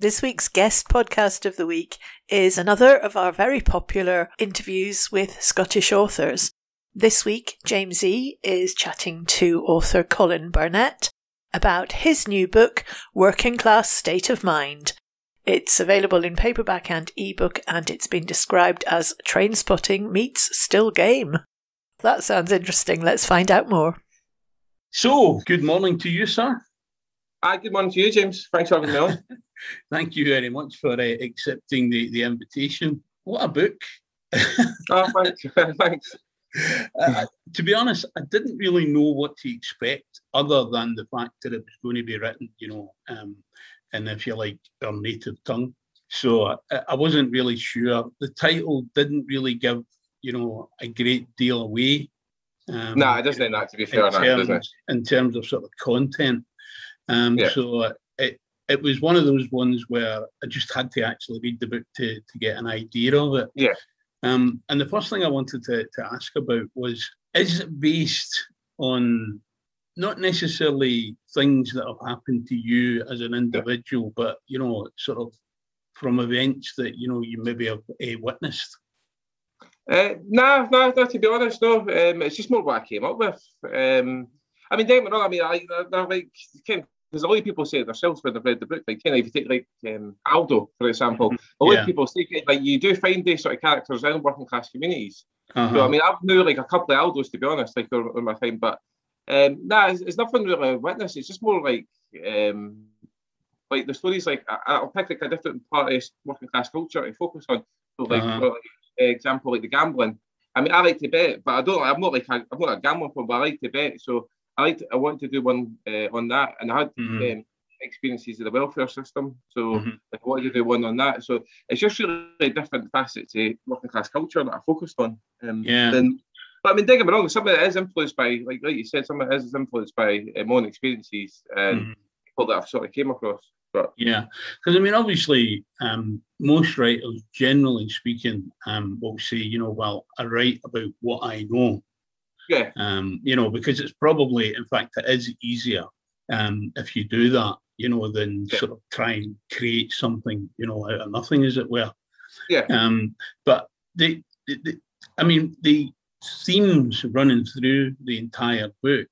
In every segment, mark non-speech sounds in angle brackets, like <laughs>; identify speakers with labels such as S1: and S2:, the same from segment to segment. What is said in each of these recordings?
S1: This week's guest podcast of the week is another of our very popular interviews with Scottish authors. This week, James E is chatting to author Colin Burnett about his new book, Working Class State of Mind. It's available in paperback and ebook, and it's been described as Trainspotting meets Still Game. That sounds interesting. Let's find out more.
S2: So, good morning to you, sir.
S3: Hi, good morning to you, James. Thanks for having me on. <laughs>
S2: Thank you very much for uh, accepting the, the invitation. What a book! <laughs>
S3: oh, thanks. <laughs> thanks.
S2: Uh, to be honest, I didn't really know what to expect, other than the fact that it was going to be written, you know, um, and if you like, our native tongue. So I, I wasn't really sure. The title didn't really give, you know, a great deal away.
S3: Um, no, it doesn't. That to be fair,
S2: in, terms, in terms of sort of content. Um, yeah. So it it was one of those ones where I just had to actually read the book to, to get an idea of it.
S3: Yeah.
S2: Um, and the first thing I wanted to, to ask about was is it based on not necessarily things that have happened to you as an individual, but you know, sort of from events that you know you maybe have uh, witnessed?
S3: Uh, nah, nah, nah, to be honest, no. Um, it's just more what I came up with. Um, I mean, don't get me wrong. I mean, I, they're like kind there's a lot of people say it themselves when they've read the book. Like, kind of, if you take like um, Aldo, for example, a lot yeah. of people say like you do find these sort of characters in working class communities. Uh-huh. So I mean, I've known like a couple of Aldos to be honest, like on, my time, but um, nah, it's, it's nothing really witness. It's just more like um, like the stories. Like I, will pick like a different part of working class culture to focus on. So like, uh-huh. for, like example, like the gambling. I mean, I like to bet, but I don't. I'm not like a, I'm not a gambling fan, but I like to bet. So I like I wanted to do one uh, on that, and I had mm-hmm. um, experiences of the welfare system, so mm-hmm. I wanted to do one on that. So it's just really a different facets of working class culture that I focused on. Um,
S2: yeah.
S3: Then, but I mean, don't get me wrong. Some of it is influenced by, like, like you said, some of it is influenced by uh, my own experiences and mm-hmm. people that I've sort of came across. But
S2: yeah, because I mean, obviously, um, most writers, generally speaking, um, will say, you know, well, I write about what I know.
S3: Yeah.
S2: Um, you know, because it's probably, in fact, it is easier um, if you do that, you know, than yeah. sort of try and create something, you know, out of nothing, as it were.
S3: Yeah.
S2: Um, but the, the, the, I mean, the themes running through the entire book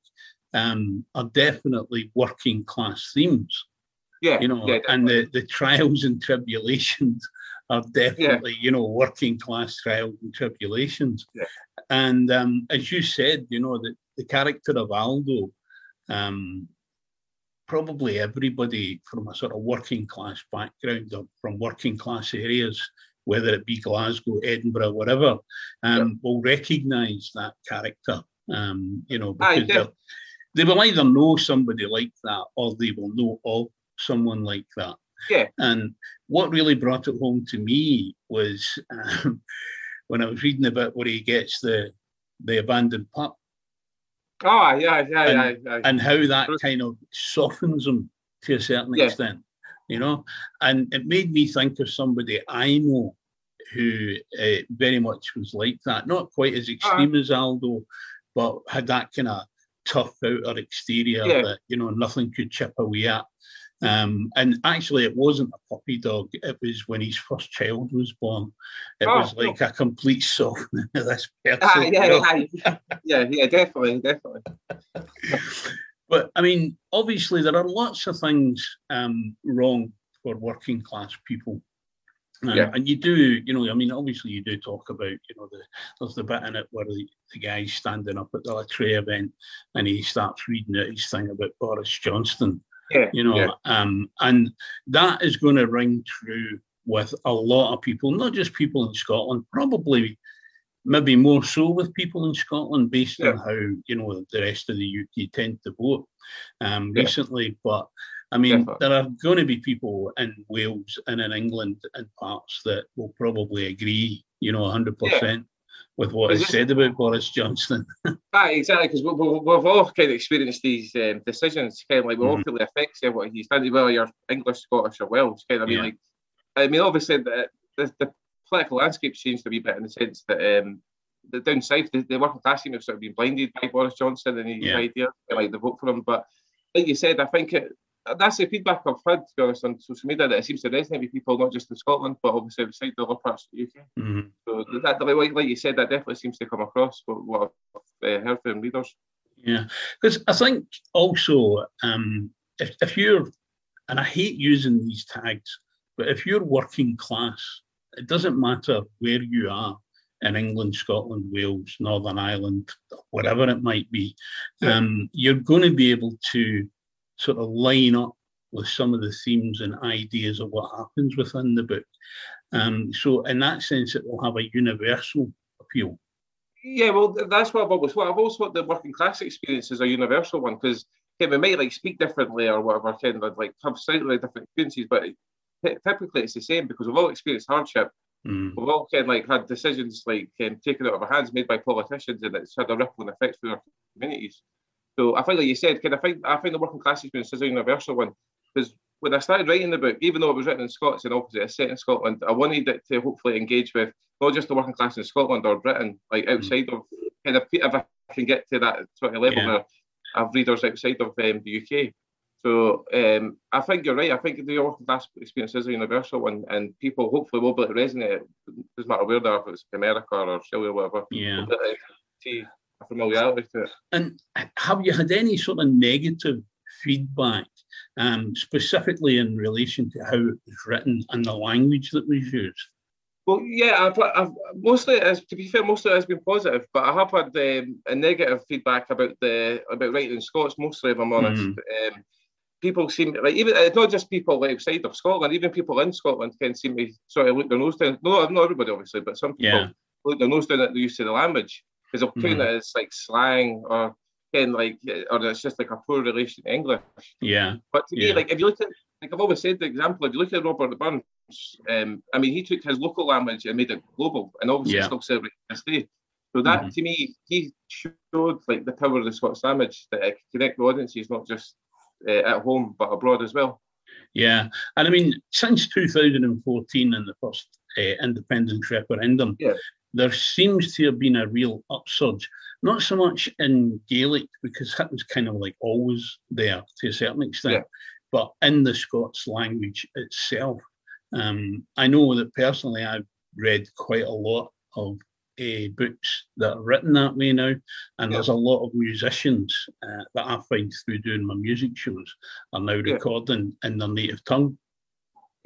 S2: um, are definitely working class themes.
S3: Yeah.
S2: You know,
S3: yeah,
S2: and the, the trials and tribulations are definitely, yeah. you know, working class trials and tribulations.
S3: Yeah.
S2: And um, as you said, you know, the, the character of Aldo, um, probably everybody from a sort of working class background or from working class areas, whether it be Glasgow, Edinburgh, whatever, um, yeah. will recognise that character. Um, you know, because Aye, they will either know somebody like that or they will know of someone like that.
S3: Yeah.
S2: And what really brought it home to me was <laughs> um, when I was reading about where he gets the the abandoned pup.
S3: Oh yeah, yeah,
S2: and,
S3: yeah, yeah.
S2: And how that kind of softens him to a certain yeah. extent, you know. And it made me think of somebody I know who uh, very much was like that. Not quite as extreme uh-huh. as Aldo, but had that kind of tough outer exterior yeah. that you know nothing could chip away at. Um, and actually, it wasn't a puppy dog. It was when his first child was born. It oh, was like a complete softening <laughs> of this person.
S3: Ah, yeah, yeah, yeah, yeah, definitely, definitely.
S2: but I mean, obviously, there are lots of things um, wrong for working class people. Um, yeah. And you do, you know, I mean, obviously you do talk about, you know, the there's the bit in it where the, the guy's standing up at the Latree event and he starts reading out his thing about Boris Johnson
S3: yeah,
S2: you know,
S3: yeah.
S2: um, and that is going to ring true with a lot of people, not just people in Scotland, probably maybe more so with people in Scotland based yeah. on how you know the rest of the UK tend to vote um, yeah. recently. But I mean, Definitely. there are going to be people in Wales and in England and parts that will probably agree, you know, hundred percent with what is said about Boris Johnson. <laughs>
S3: ah, exactly, because we, we, we've all kind of experienced these um, decisions, kind of like we mm. all feel the effects of what he's done, whether you're English, Scottish, or Welsh. Kind of, I mean, yeah. like, I mean, obviously, the, the, the, political landscape changed a wee bit in the sense that um, the down south, the, the working class team have sort of been blinded by Boris Johnson and his yeah. ideas, like the vote for him. But like you said, I think it, that's the feedback I've had, to be honest, on social media that it seems to resonate with people not just in Scotland but obviously outside the other parts of the UK. Mm-hmm. So that, like, like you said, that definitely seems to come across what, what I've uh, heard from readers.
S2: Yeah, because I think also um, if if you're, and I hate using these tags, but if you're working class, it doesn't matter where you are in England, Scotland, Wales, Northern Ireland, whatever it might be, yeah. um, you're going to be able to sort of line up with some of the themes and ideas of what happens within the book. Um, so, in that sense, it will have a universal appeal.
S3: Yeah, well, that's what I've always thought. I've always thought the working class experience is a universal one because okay, we might like speak differently or whatever, kind of like have slightly different experiences, but typically it's the same because we've all experienced hardship. Mm. We've all kind of like had decisions like um, taken out of our hands made by politicians, and it's had a rippling effect through our communities. So I think, like you said, kind of think I think the working class experience is a universal one because when I started writing the book, even though it was written in Scots and opposite, it's set in Scotland, I wanted it to hopefully engage with not just the working class in Scotland or Britain, like mm. outside mm. of kind of if I can get to that sort of level yeah. where I have readers outside of um, the UK. So um, I think you're right. I think the working class experience is a universal one, and people hopefully will be able to resonate. It doesn't matter where they are, if it's America or Australia or whatever.
S2: Yeah.
S3: See a familiarity to it.
S2: And have you had any sort of negative feedback, um, specifically in relation to how it was written and the language that was used?
S3: Well, yeah, I've, I've mostly, as to be fair, mostly it has been positive, but I have had um, a negative feedback about the about writing in Scots. Mostly, if I'm honest, mm. um, people seem like even it's not just people outside of Scotland, even people in Scotland can seem to sort of look their nose down. No, not everybody, obviously, but some people yeah. look their nose down at the use of the language because putting mm. it as like slang or again like or it's just like a poor relation to English.
S2: Yeah.
S3: But to
S2: yeah.
S3: me, like if you look at like I've always said the example, if you look at Robert Burns, um, I mean he took his local language and made it global and obviously yeah. still celebrating this day. So that mm-hmm. to me, he showed like the power of the Scots language that it can connect the audiences, not just uh, at home but abroad as well.
S2: Yeah, and I mean since 2014 and the first uh, independence referendum,
S3: yeah
S2: there seems to have been a real upsurge, not so much in Gaelic, because that was kind of like always there to a certain extent, yeah. but in the Scots language itself. Um, I know that personally I've read quite a lot of uh, books that are written that way now, and yeah. there's a lot of musicians uh, that I find through doing my music shows are now yeah. recording in their native tongue.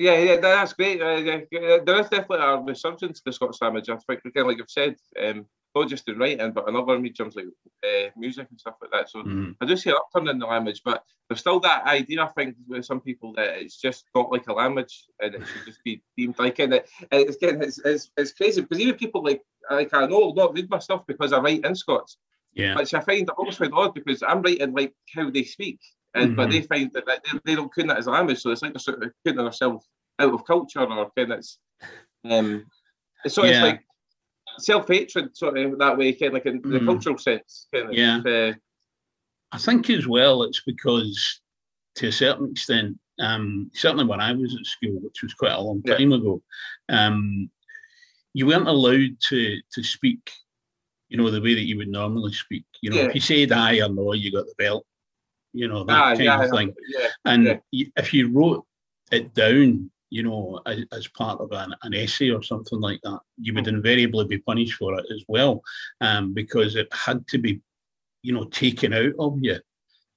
S3: Yeah, yeah, that's great. Uh, yeah, there is definitely a resurgence to the Scots language. I think, again, like I've said, um, not just in writing, but in other mediums like uh, music and stuff like that. So mm. I do see an upturn in the language, but there's still that idea, I think, with some people that it's just not like a language and it should just be deemed like it. And it's, again, it's, it's, it's crazy because even people like, like I know not read my stuff because I write in Scots.
S2: Yeah.
S3: Which I find almost quite odd because I'm writing like how they speak and mm-hmm. but they find that they, they don't count that as a language, so it's like they're sort of putting themselves out of culture or kind of it's um it's sort yeah. of like self hatred sort of that way, kind of like in mm. the cultural sense. Kind of,
S2: yeah. Uh, I think as well it's because to a certain extent, um, certainly when I was at school, which was quite a long time yeah. ago, um, you weren't allowed to to speak, you know, the way that you would normally speak. You know, yeah. if you said I or no, you got the belt you know that ah, kind yeah, of thing.
S3: Yeah,
S2: and
S3: yeah.
S2: if you wrote it down, you know, as, as part of an, an, essay or something like that, you would hmm. invariably be punished for it as well, um, because it had to be, you know, taken out of you.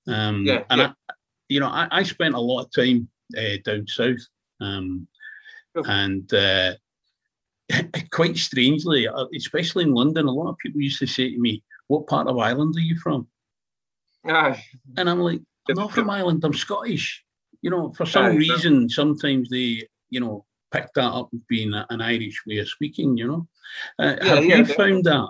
S2: Um,
S3: yeah,
S2: and I, you know, I, I, spent a lot of time uh, down south, um, and uh, <laughs> quite strangely, uh, especially in London, a lot of people used to say to me, "What part of Ireland are you from?"
S3: Aye.
S2: And I'm like, I'm not from Ireland, I'm Scottish. You know, for some Aye, reason, sometimes they, you know, pick that up as being an Irish way of speaking, you know. Uh, yeah, have yeah, you found that?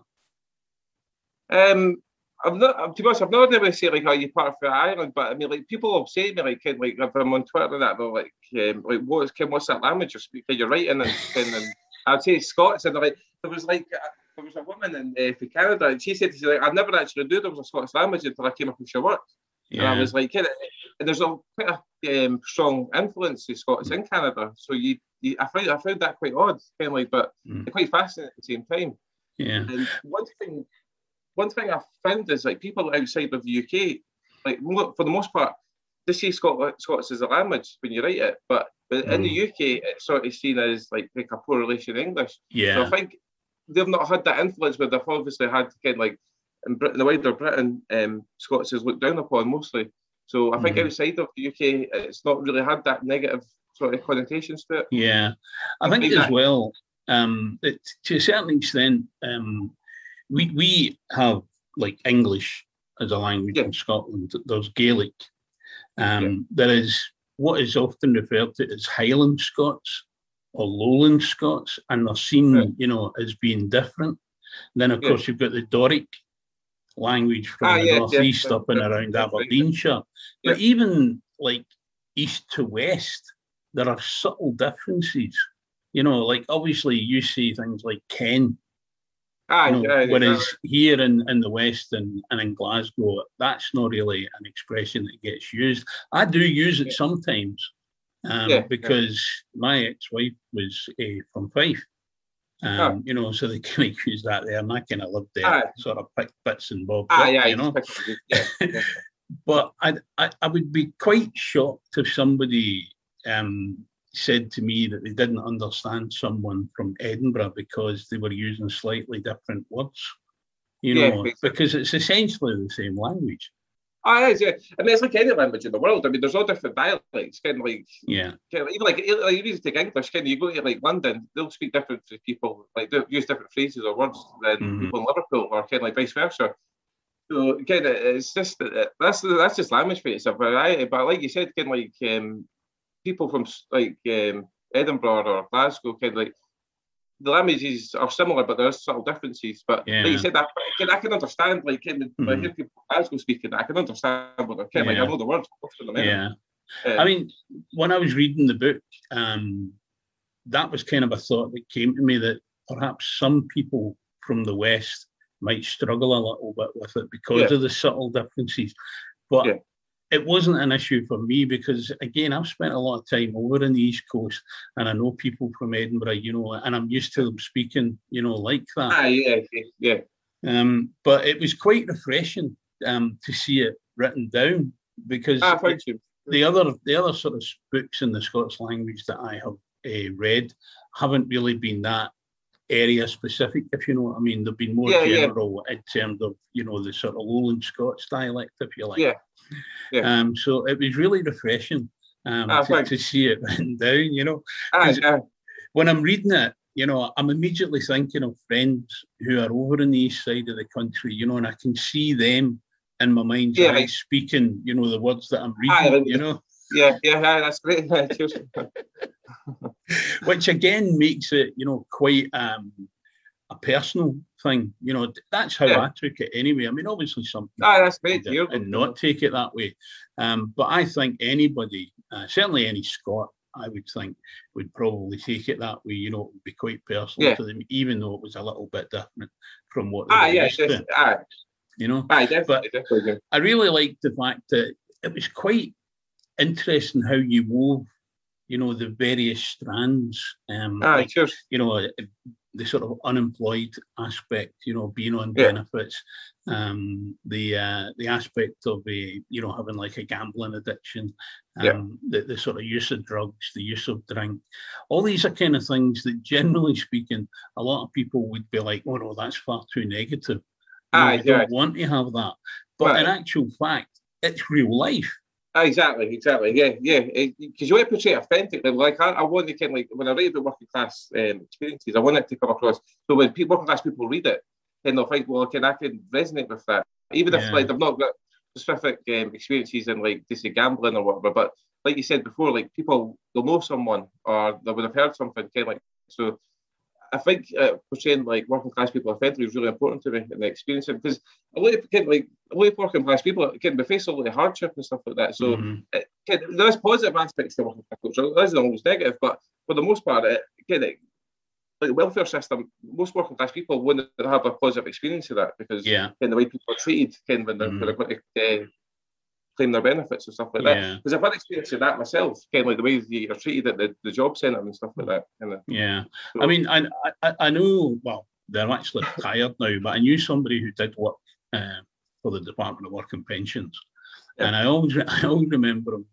S3: Um, I'm not, to be honest, I've not ever say like, are you part of Ireland? But I mean, like, people have said to me, like, like, if I'm on Twitter and that, they're like, um, like, what's, what's that language you're speaking? You're writing and, and I'd say Scots, and they're like, there was like, there was a woman in uh, for Canada, and she said to me, like, I've never actually knew there was a Scottish language until I came up with your work. Yeah. And I was like, and there's a quite a um, strong influence of Scots in Canada. So you, you, I found I found that quite odd, kind of like, but mm. quite fascinating at the same time.
S2: Yeah.
S3: And one thing, one thing I found is like people outside of the UK, like for the most part, they see Scot- Scots as a language when you write it, but but mm. in the mm. UK, it's sort of seen as like like a poor relation English.
S2: Yeah.
S3: So I think they've not had that influence, but they've obviously had kind of like in Britain, the wider Britain, um, Scots is looked down upon mostly. So I think mm. outside of the UK, it's not really had that negative sort of connotations to it.
S2: Yeah, I think as well. Um, it, to a certain extent, um, we we have like English as a language yeah. in Scotland. There's Gaelic. Um, yeah. There is what is often referred to as Highland Scots or Lowland Scots, and they're seen, you know, as being different. then, of yeah. course, you've got the Doric language from ah, the yeah, northeast yeah. up and around Aberdeenshire. But even like east to west, there are subtle differences. You know, like obviously you see things like Ken.
S3: Ah, you know,
S2: whereas here in, in the West and, and in Glasgow, that's not really an expression that gets used. I do use it sometimes um, because my ex-wife was uh, from Fife. Um, oh. You know, so they <laughs> kind of use that there, and I kind of lived there, ah. sort of pick bits and bobs.
S3: Ah, up, yeah,
S2: you know. <laughs> but I, I, I would be quite shocked if somebody um, said to me that they didn't understand someone from Edinburgh because they were using slightly different words. You know, yeah, because it's essentially the same language.
S3: Oh, yeah. I mean, it's like any language in the world. I mean, there's all different dialects. Kind of like,
S2: yeah.
S3: Kind of, even like, like you need to take English. Kind of, you go to like London, they'll speak different to people. Like they use different phrases or words than mm-hmm. people in Liverpool, or kind of like vice versa. So kind of, it's just that's that's just language for itself. But but like you said, kind of like um, people from like um, Edinburgh or Glasgow, kind of like the languages are similar, but there's subtle differences. But yeah. like you said, I I can understand, like, kind of, mm. when I hear people Glasgow speaking, I can understand what they're saying. Yeah. Like, I know the words.
S2: Yeah. Uh, I mean, when I was reading the book, um, that was kind of a thought that came to me that perhaps some people from the West might struggle a little bit with it because yeah. of the subtle differences. But yeah it wasn't an issue for me because again I've spent a lot of time over in the East Coast and I know people from Edinburgh, you know, and I'm used to them speaking, you know, like that.
S3: Ah, yeah, yeah.
S2: Um, but it was quite refreshing um, to see it written down because
S3: ah,
S2: the other the other sort of books in the Scots language that I have uh, read haven't really been that area specific, if you know what I mean. They've been more yeah, general yeah. in terms of, you know, the sort of lowland Scots dialect, if you like.
S3: Yeah.
S2: yeah. Um, so it was really refreshing um, ah, to, to, see it <laughs> written down, you know. Ah, yeah. When I'm reading it, you know, I'm immediately thinking of friends who are over in the east side of the country, you know, and I can see them in my mind's yeah, eye speaking, you know, the words that I'm reading, you know.
S3: Yeah, yeah, that's great. <laughs> <laughs>
S2: Which again makes it, you know, quite um, a personal thing. You know, that's how yeah. I took it anyway. I mean, obviously some
S3: ah, that's great
S2: and, and not take it that way. Um, but I think anybody, uh, certainly any Scot, I would think would probably take it that way. You know, it would be quite personal yeah. to them, even though it was a little bit different from what they
S3: ah, yeah,
S2: used to.
S3: Ah.
S2: You know,
S3: ah, definitely, but
S2: definitely. I really liked the fact that it was quite interesting how you wove, you know, the various strands. Um,
S3: ah, like, sure.
S2: You know, the sort of unemployed aspect, you know, being on yeah. benefits, um, the uh, the aspect of a, you know, having like a gambling addiction, um, yeah. the, the sort of use of drugs, the use of drink, all these are kind of things that, generally speaking, a lot of people would be like, oh no, that's far too negative.
S3: I
S2: don't want to have that. But right. in actual fact, it's real life.
S3: Exactly, exactly. Yeah, yeah. Because you want to portray it authentically. Like I, I want to kind of like when I write about working class um, experiences, I want it to come across. So when people, working class people read it, then they'll think, well, can I can resonate with that, even yeah. if like they've not got specific um, experiences in like say gambling or whatever. But like you said before, like people they'll know someone or they would have heard something kind of like so. I think uh, portraying like working class people authentically is really important to me and the experience because a lot of kind like a lot of working class people can be faced with a lot of hardship and stuff like that. So mm-hmm. it, can, there's positive aspects to working class culture. There isn't always negative, but for the most part, it, kind of, like the welfare system, most working class people wouldn't have a positive experience of that because
S2: yeah.
S3: kind the way people are treated, kind when they're, mm-hmm. going to uh, claim their benefits and stuff like yeah. that. Because I've had experience of that myself, kind of like the way you're treated at the, the job centre and stuff like that.
S2: Yeah, so, I mean, I, I I know. Well, they're actually tired now, but I knew somebody who did work uh, for the Department of Work and Pensions. Yeah. And I always, <laughs> I always remember him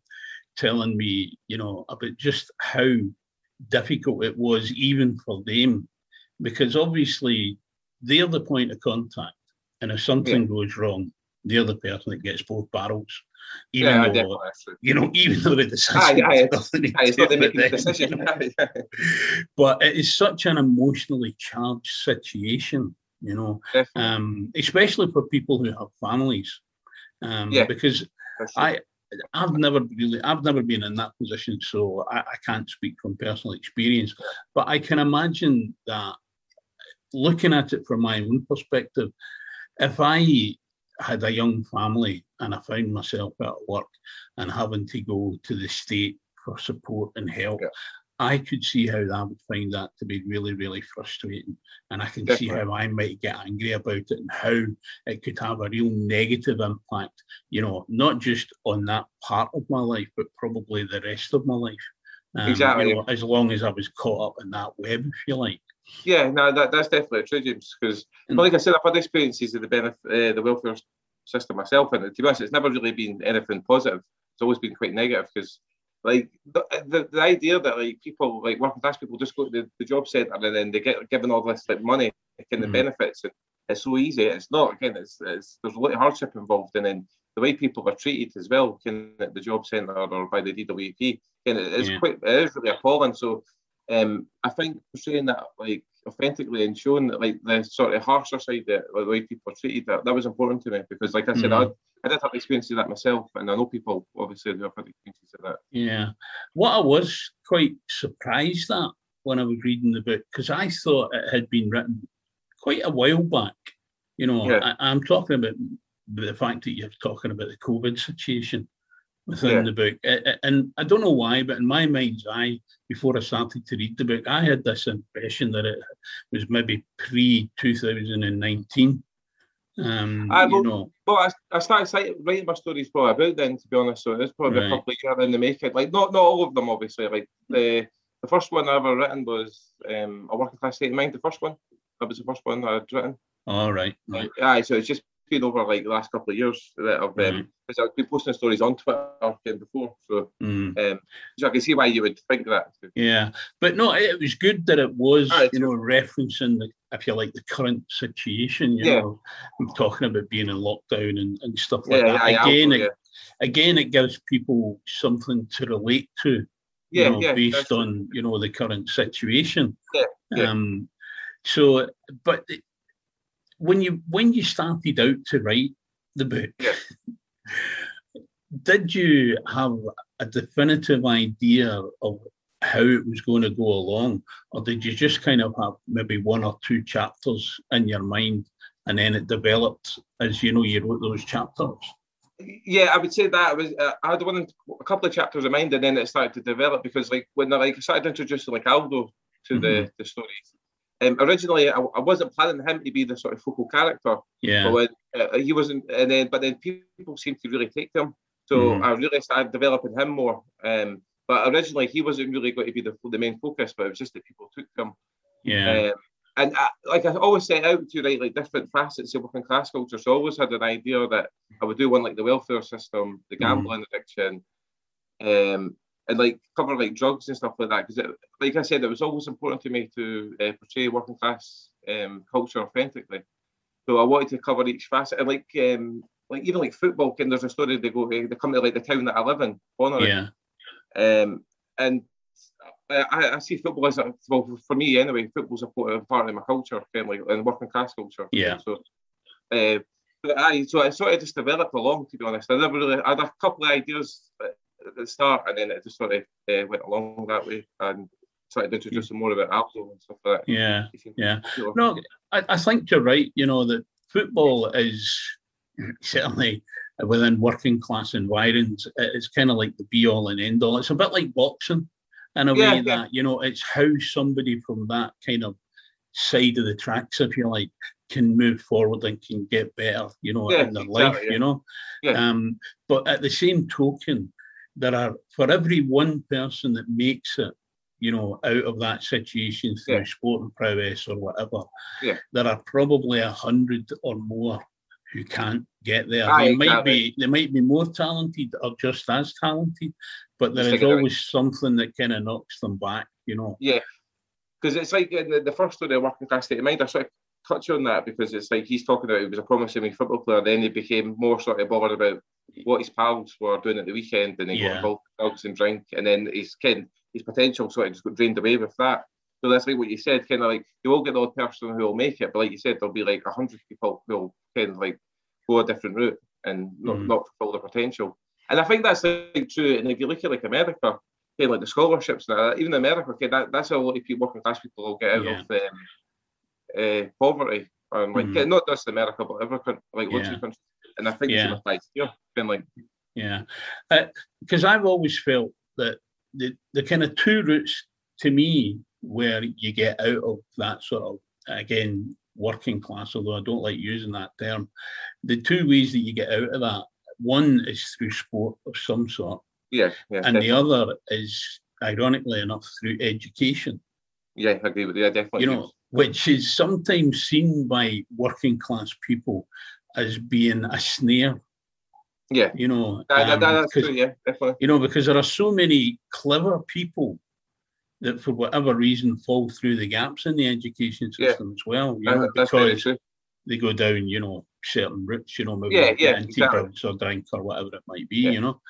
S2: telling me, you know, about just how difficult it was even for them, because obviously they're the point of contact. And if something yeah. goes wrong, they're the person that gets both barrels. Even yeah, though, you know, even though the decision aye, aye, aye, not making the decision. <laughs> but it is such an emotionally charged situation, you know, um, especially for people who have families. Um, yeah, because I I've never really I've never been in that position, so I, I can't speak from personal experience. But I can imagine that looking at it from my own perspective, if I had a young family and I found myself at work and having to go to the state for support and help, yeah. I could see how I would find that to be really, really frustrating. And I can Definitely. see how I might get angry about it and how it could have a real negative impact, you know, not just on that part of my life, but probably the rest of my life. Um, exactly. You know, as long as I was caught up in that web, if you like.
S3: Yeah, no, that, that's definitely true, James. Because, mm. like I said, I've had experiences of the benefit, uh, the welfare system myself, and to be honest, it's never really been anything positive. It's always been quite negative because, like, the, the, the, idea that like people, like working class people, just go to the, the job centre and then they get given all this like money, and mm. the benefits, and it's so easy. It's not. Again, it's, it's there's a lot of hardship involved, and then the way people are treated as well, can at the job centre or by the DWP, and it is yeah. quite, it is really appalling. So um, I think portraying that like authentically and showing that like the sort of harsher side that the way people are treated that that was important to me because like I said mm. I, I did have experiences of that myself and I know people obviously who have had experiences of that.
S2: Yeah. What I was quite surprised at when I was reading the book because I thought it had been written quite a while back. You know, yeah. I, I'm talking about the fact that you're talking about the COVID situation within yeah. the book. And I don't know why, but in my mind's eye, before I started to read the book, I had this impression that it was maybe pre 2019. Um, I,
S3: well, you know. well, I, I started writing my stories probably about then, to be honest. So it's probably right. a couple of years in the making. Like, not not all of them, obviously. Like the the first one I ever written was um, a working class state of mind. The first one, that was the first one I'd written.
S2: All right. right.
S3: Yeah, so it's just over like the last couple of years that I've mm. um, I've been posting stories on Twitter before, so mm. um, so I can see why you would think that.
S2: Yeah, but no, it was good that it was ah, you know referencing the if you like the current situation. You yeah. know, I'm talking about being in lockdown and, and stuff like yeah, that. Yeah, again, it, again, it gives people something to relate to. Yeah, know, yeah, based on you know the current situation. Yeah, yeah. Um, so, but when you when you started out to write the book, yeah. <laughs> did you have a definitive idea of how it was going to go along, or did you just kind of have maybe one or two chapters in your mind, and then it developed as you know you wrote those chapters?
S3: Yeah, I would say that was uh, I had one a couple of chapters in mind, and then it started to develop because like when I like started introducing like Aldo to mm-hmm. the the stories, um, originally, I, I, wasn't planning him to be the sort of focal character.
S2: Yeah.
S3: But when, uh, he wasn't, and then but then people seemed to really take to him, so mm. I really started developing him more. Um, but originally, he wasn't really going to be the the main focus, but it was just that people took him.
S2: Yeah. Um,
S3: and I, like I always set out to write like different facets of working class culture. So I always had an idea that I would do one like the welfare system, the mm. gambling mm. addiction, um, and like cover like drugs and stuff like that because like I said it was always important to me to uh, portray working class um, culture authentically. So I wanted to cover each facet and like um, like even like football and there's a story they go they come to like the town that I live in
S2: yeah.
S3: Um, and I, I, see football as a, well for me anyway football's a part of my culture kind of like and working class culture.
S2: Yeah.
S3: So uh, but I so I sort of just developed along to be honest. I never really I had a couple of ideas at the start, and then it just sort of uh, went along that way and started introducing more about Aldo and stuff like that.
S2: Yeah, yeah. No, I, I think you're right. You know that football is <laughs> certainly within working class environments. It's kind of like the be all and end all. It's a bit like boxing in a yeah, way yeah. that you know it's how somebody from that kind of side of the tracks, if you like, can move forward and can get better, you know, yeah, in their exactly, life, you know. Um, but at the same token, there are for every one person that makes it you know, out of that situation through yeah. sport and prowess or whatever,
S3: yeah.
S2: there are probably a hundred or more who can't get there. They might be they might be more talented or just as talented, but there is always something that kind of knocks them back, you know.
S3: Yeah, because it's like in the, the first story, Working Class State of Mind, I sort of touch on that because it's like he's talking about he was a promising football player, then he became more sort of bothered about what his pals were doing at the weekend, and he yeah. got involved with dogs and drink, and then his kind his potential sort of just got drained away with that. So that's like what you said, kind of like you will get the odd person who will make it, but like you said, there'll be like a hundred people who will kind of like go a different route and not, mm. not fulfill their potential. And I think that's like true. And if you look at like America, kind of like the scholarships now, even America, okay, that, that's how a lot of people, working class people will get out yeah. of um, uh, poverty. And like mm. not just America, but every country, like lots yeah. of countries. And I think yeah. it's here, been like
S2: yeah, because uh, I've always felt that the the kind of two routes to me where you get out of that sort of again working class, although I don't like using that term. The two ways that you get out of that one is through sport of some sort.
S3: Yeah. yeah
S2: and definitely. the other is, ironically enough, through education.
S3: Yeah, I agree with you. I definitely.
S2: You know, which is sometimes seen by working class people as being a snare.
S3: Yeah.
S2: You know,
S3: that, um, that, that's true, yeah, definitely.
S2: You know, because there are so many clever people that for whatever reason fall through the gaps in the education system yeah. as well. You know, because they go down, you know, certain routes, you know, maybe
S3: yeah, yeah, exactly.
S2: or drink or whatever it might be, yeah. you know.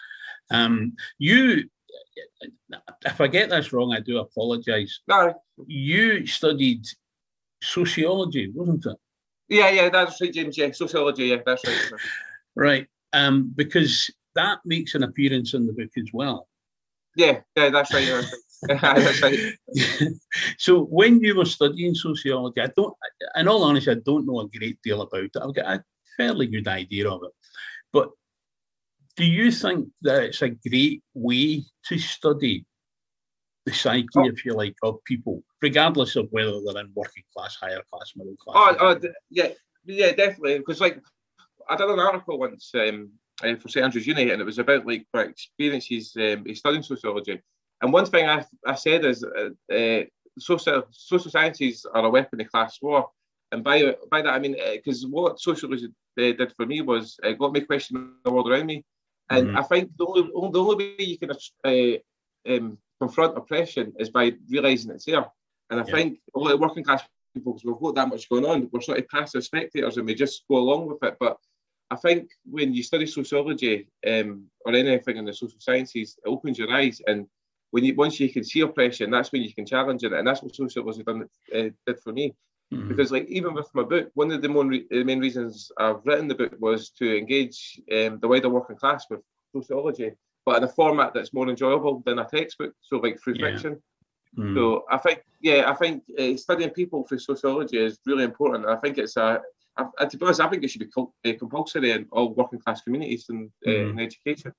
S2: Um, you, if I get this wrong, I do apologise.
S3: No.
S2: You studied sociology, wasn't it?
S3: Yeah, yeah, that's right, James. Yeah, sociology. Yeah, that's right.
S2: right, um, because that makes an appearance in the book as well.
S3: Yeah, yeah, that's right. <laughs> That's right. <laughs>
S2: so when you were studying sociology, I don't, in all honesty, I don't know a great deal about it. I've got a fairly good idea of it. But do you think that it's a great way to study the psyche, oh. if you like, of people, regardless of whether they're in working class, higher class, middle class?
S3: Oh, oh yeah, yeah, definitely. Because like I did an article once um, uh, for St Andrews Uni, and it was about like my experiences um, studying sociology. And one thing I, I said is uh, uh, social, social sciences are a weapon of class war. And by, by that, I mean, because uh, what socialism uh, did for me was uh, got me questioning the world around me. And mm-hmm. I think the only, the only way you can uh, um, confront oppression is by realizing it's there. And I yeah. think a lot of working class people, because we've got that much going on, we're sort of passive spectators and we just go along with it. But I think when you study sociology um, or anything in the social sciences, it opens your eyes and when you once you can see oppression, that's when you can challenge it, and that's what socialism done uh, did for me. Mm-hmm. Because like even with my book, one of the, re- main reasons I've written the book was to engage um, the wider working class with sociology, but in a format that's more enjoyable than a textbook. So like through yeah. fiction. Mm. So I think, yeah, I think uh, studying people through sociology is really important. I think it's a, I, to be honest, I think it should be uh, compulsory in all working class communities and uh, mm. in education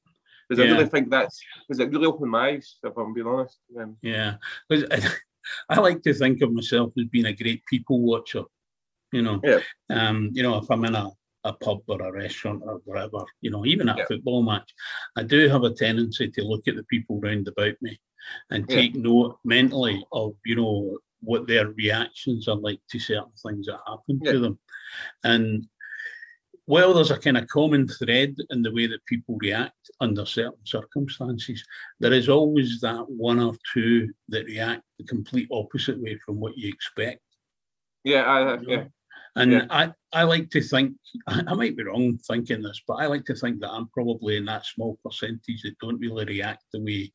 S3: because yeah. I really think that's because it really opened my eyes. If I'm being honest. Um,
S2: yeah, I, <laughs> I, like to think of myself as being a great people watcher. You know,
S3: yeah.
S2: um, you know, if I'm in a a pub or a restaurant or wherever, you know, even at yeah. a football match, I do have a tendency to look at the people round about me and take yeah. note mentally of, you know, what their reactions are like to certain things that happen yeah. to them. And well, there's a kind of common thread in the way that people react under certain circumstances. There is always that one or two that react the complete opposite way from what you expect.
S3: Yeah, I, yeah.
S2: And yeah. I, I like to think, <laughs> I might be wrong thinking this, but I like to think that I'm probably in that small percentage that don't really react the way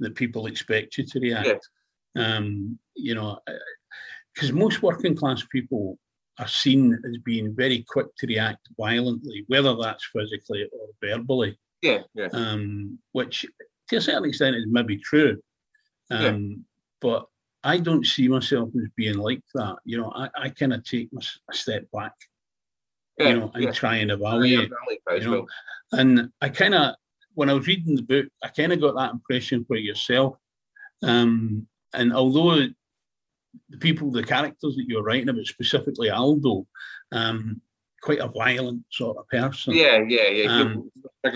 S2: that people expect you to react. Yeah. Um, you know, because most working class people are seen as being very quick to react violently, whether that's physically or verbally.
S3: Yeah, yeah.
S2: Um, which to a certain extent is maybe true. Um, yeah. But I don't see myself as being like that. You know, I, I kind of take my, a step back, yeah, you know, and yeah. try and evaluate. Like you know, and I kind of, when I was reading the book, I kind of got that impression for yourself. Um, and although the people, the characters that you're writing about, specifically Aldo, um, quite a violent sort of person.
S3: Yeah, yeah, yeah.
S2: Um,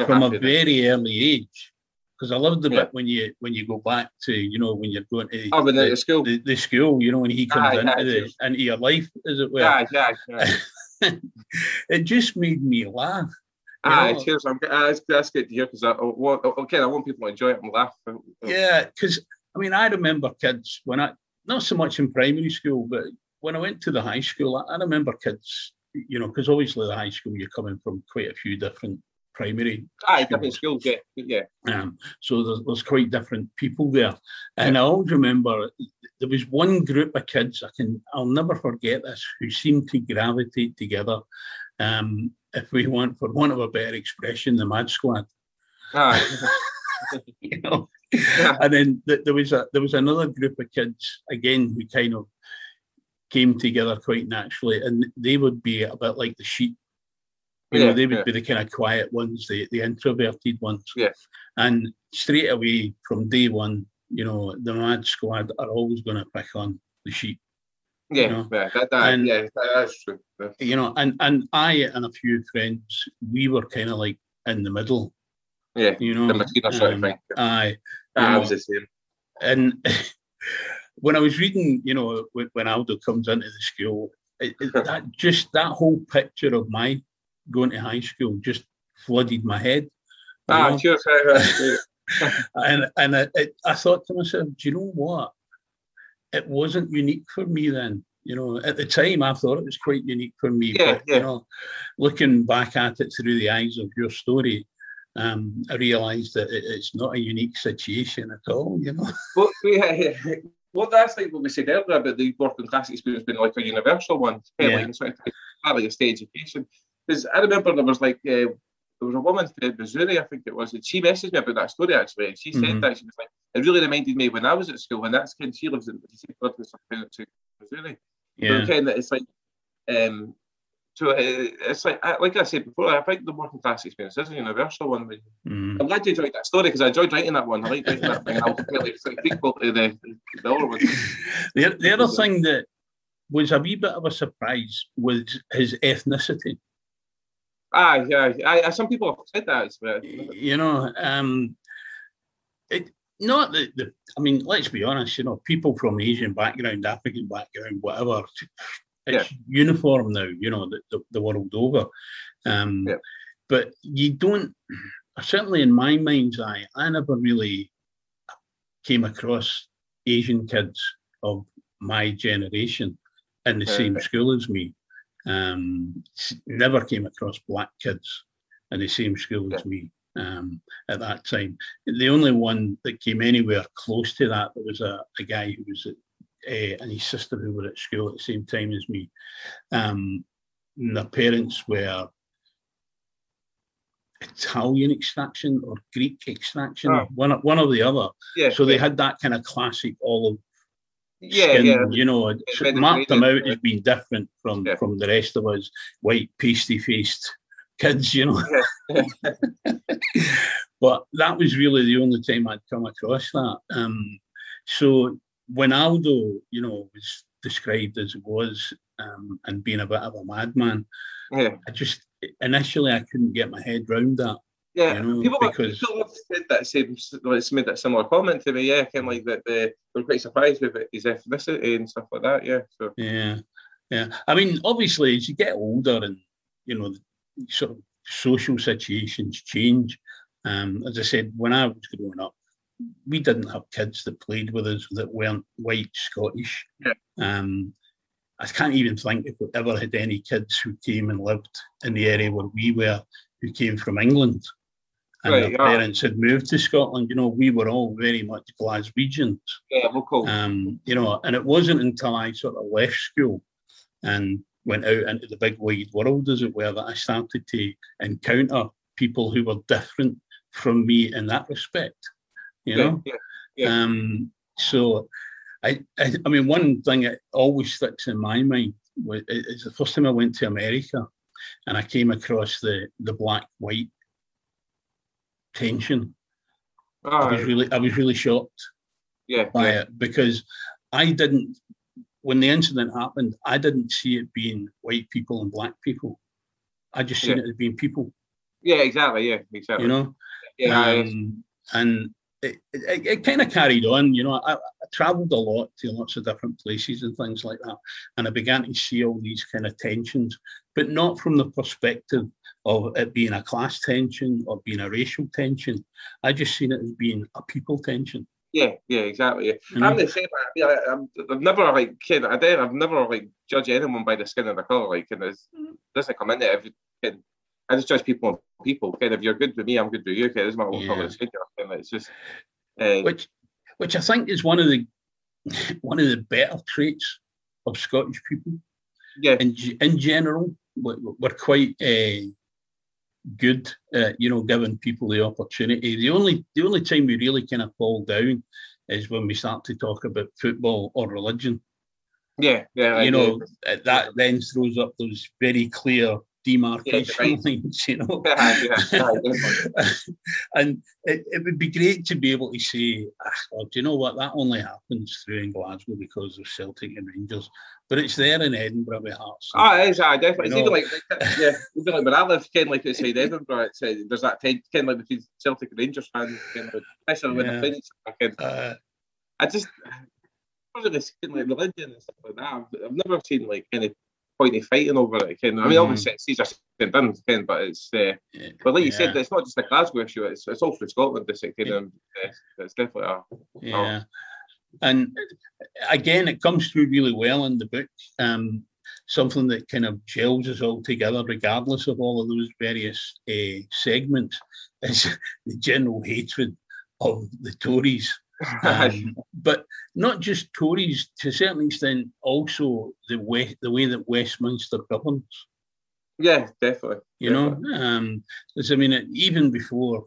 S2: from a very early age. Because I loved the yeah. bit when you when you go back to you know when you're going to
S3: oh, the, the,
S2: school, the, the, school, you know when he comes into the into your life, as it were.
S3: Yeah, yeah, yeah. <laughs>
S2: it just made me laugh.
S3: Ah, cheers. I'm, uh, that's, good to hear because I, I, okay, I want people to enjoy it and laugh.
S2: Yeah, because I mean, I remember kids when I, not so much in primary school, but when I went to the high school, I, I remember kids, you know, because obviously the high school, you're coming from quite a few different primary.
S3: Aye, different schools, yeah. yeah.
S2: Um, so there's, there's quite different people there. And I always remember there was one group of kids, I can, I'll never forget this, who seemed to gravitate together. Um, if we want, for want of a better expression, the Mad Squad.
S3: Aye. <laughs> <laughs>
S2: you know, yeah. and then th- there was a there was another group of kids again who kind of came together quite naturally, and they would be a bit like the sheep. You yeah, know, they would yeah. be the kind of quiet ones, the, the introverted ones.
S3: Yeah.
S2: And straight away from day one, you know, the Mad Squad are always going to pick on the sheep.
S3: Yeah, you know? yeah, that, that, and, yeah, that's true.
S2: You know, and and I and a few friends, we were kind of like in the middle.
S3: Yeah,
S2: you know,
S3: the sort um, of thing.
S2: Aye,
S3: I was the same.
S2: And <laughs> when I was reading, you know, when, when Aldo comes into the school, it, it, that just that whole picture of my going to high school just flooded my head.
S3: Ah, cheers. <laughs>
S2: and and it, I thought to myself, do you know what? It wasn't unique for me then. You know, at the time, I thought it was quite unique for me.
S3: Yeah,
S2: but,
S3: yeah.
S2: You know, looking back at it through the eyes of your story, um, I realised that it, it's not a unique situation at all. You know. <laughs>
S3: Well, yeah, yeah. Well, that's like what we said earlier about the working class experience being like a universal one, yeah. like, sort of, a state education. Because I remember there was like uh, there was a woman from Missouri, I think it was, and she messaged me about that story actually. And she said mm-hmm. that she was like, it really reminded me when I was at school, and that's kind she lives in she said to Missouri.
S2: Yeah.
S3: So kind of it's like um so uh, it's like like I said before, I think the working class experience is a universal one.
S2: Mm.
S3: I'm glad you enjoyed that story because I enjoyed writing that one. I like writing that thing. I was completely equal to the, the other one. <laughs>
S2: The, the other thing that was a wee bit of a surprise was his ethnicity.
S3: Ah, yeah. I, some people have said that. But...
S2: You know, um, it not the, the. I mean, let's be honest. You know, people from Asian background, African background, whatever. It's yeah. uniform now. You know, the, the, the world over. Um,
S3: yeah.
S2: But you don't. Certainly, in my mind's eye, I never really came across Asian kids of my generation in the same school as me. Um, never came across black kids in the same school yeah. as me um, at that time. The only one that came anywhere close to that was a, a guy who was at, uh, and his sister who were at school at the same time as me. Um, and their parents were Italian extraction or Greek extraction, oh. one one or the other.
S3: Yeah,
S2: so they
S3: yeah.
S2: had that kind of classic olive
S3: yeah,
S2: skin,
S3: yeah.
S2: you know,
S3: Yeah,
S2: marked them out as being different from
S3: Yeah.
S2: from the rest of us, white pasty faced kids, you know. <laughs> but that was really the only time I'd come across that. Um, so when Aldo, you know, was described as it was um, and being a bit of a madman,
S3: yeah.
S2: I just initially I couldn't get my head round that.
S3: Yeah,
S2: You know,
S3: people,
S2: because-
S3: people have said that same, it's made that similar comment to me. Yeah, kind of like that they were quite surprised with his ethnicity and stuff like that. Yeah, so
S2: Yeah, yeah. I mean, obviously, as you get older and you know, sort of social situations change. Um, as I said, when I was growing up, we didn't have kids that played with us that weren't white Scottish.
S3: Yeah.
S2: Um, I can't even think if we ever had any kids who came and lived in the area where we were, who came from England. And
S3: Right,
S2: their
S3: yeah.
S2: parents had moved to Scotland. You know, we were all very much Glaswegians
S3: yeah, local.
S2: um, you know, and it wasn't until I sort of left school and went out into the big wide world, as it were, that I started to encounter people who were different from me in that respect. You
S3: yeah,
S2: know,
S3: yeah, yeah.
S2: um, so I, I, I mean, one thing that always sticks in my mind was, is the first time I went to America, and I came across the the black white tension. I was really, I was really shocked
S3: yeah,
S2: by
S3: yeah,
S2: it because I didn't, when the incident happened, I didn't see it being white people and black people. I just seen
S3: Yeah.
S2: it as being people,
S3: yeah, exactly, yeah, exactly.
S2: you know?
S3: yeah,
S2: Um, and it, it, it kind of carried on. You know, I, I travelled a lot to lots of different places and things like that, and I began to see all these kind of tensions, but not from the perspective of it being a class tension or being a racial tension. I just seen it as being a people tension.
S3: Yeah, yeah, exactly. Mm-hmm. I'm the same. I, I, I'm, I've never like kid. I did. I've never like judge anyone by the skin of the color. Like, and there's doesn't come in every kid. I just judge people on people. Kind of, you're good to me, I'm good to you. Okay, this is my yeah. color skin. It's just
S2: uh, which, which I think is one of the <laughs> one of the better traits of Scottish people.
S3: Yeah.
S2: In in general, we're quite uh, good, uh, you know, giving people the opportunity. The only the only time we really kind of fall down is when we start to talk about football or religion.
S3: Yeah, yeah.
S2: You I know, uh, that then throws up those very clear demarcation yeah, right. lines, you know. <laughs> <laughs> And it, it would be great to be able to say, ah, oh, do you know what? That only happens through in Glasgow because of Celtic and Rangers but it's there in Edinburgh with Hearts.
S3: So, oh, it is, uh, definitely. It's even like, like, yeah, even like when I live, kind of like outside Edinburgh, it's, uh, there's that kind of like between Celtic and Rangers fans, kind of, especially when yeah. the Finns. I, uh, I just, <sighs> because of this kind of like religion and stuff like that, I've, I've never seen like kind of fighting over it. Of, I mean, mm. obviously it's said done, kind but it's, uh, yeah. but like you yeah. said, it's not just a Glasgow issue, it's, it's all through Scotland, this kind of, it's, it's definitely a,
S2: yeah. And again, it comes through really well in the book. Um, something that kind of gels us all together, regardless of all of those various uh, segments, <laughs> is the general hatred of the Tories. <laughs> Um, but not just Tories, to a certain extent, also the way the way that Westminster governs.
S3: Yeah, definitely.
S2: You definitely. know, um, I mean, even before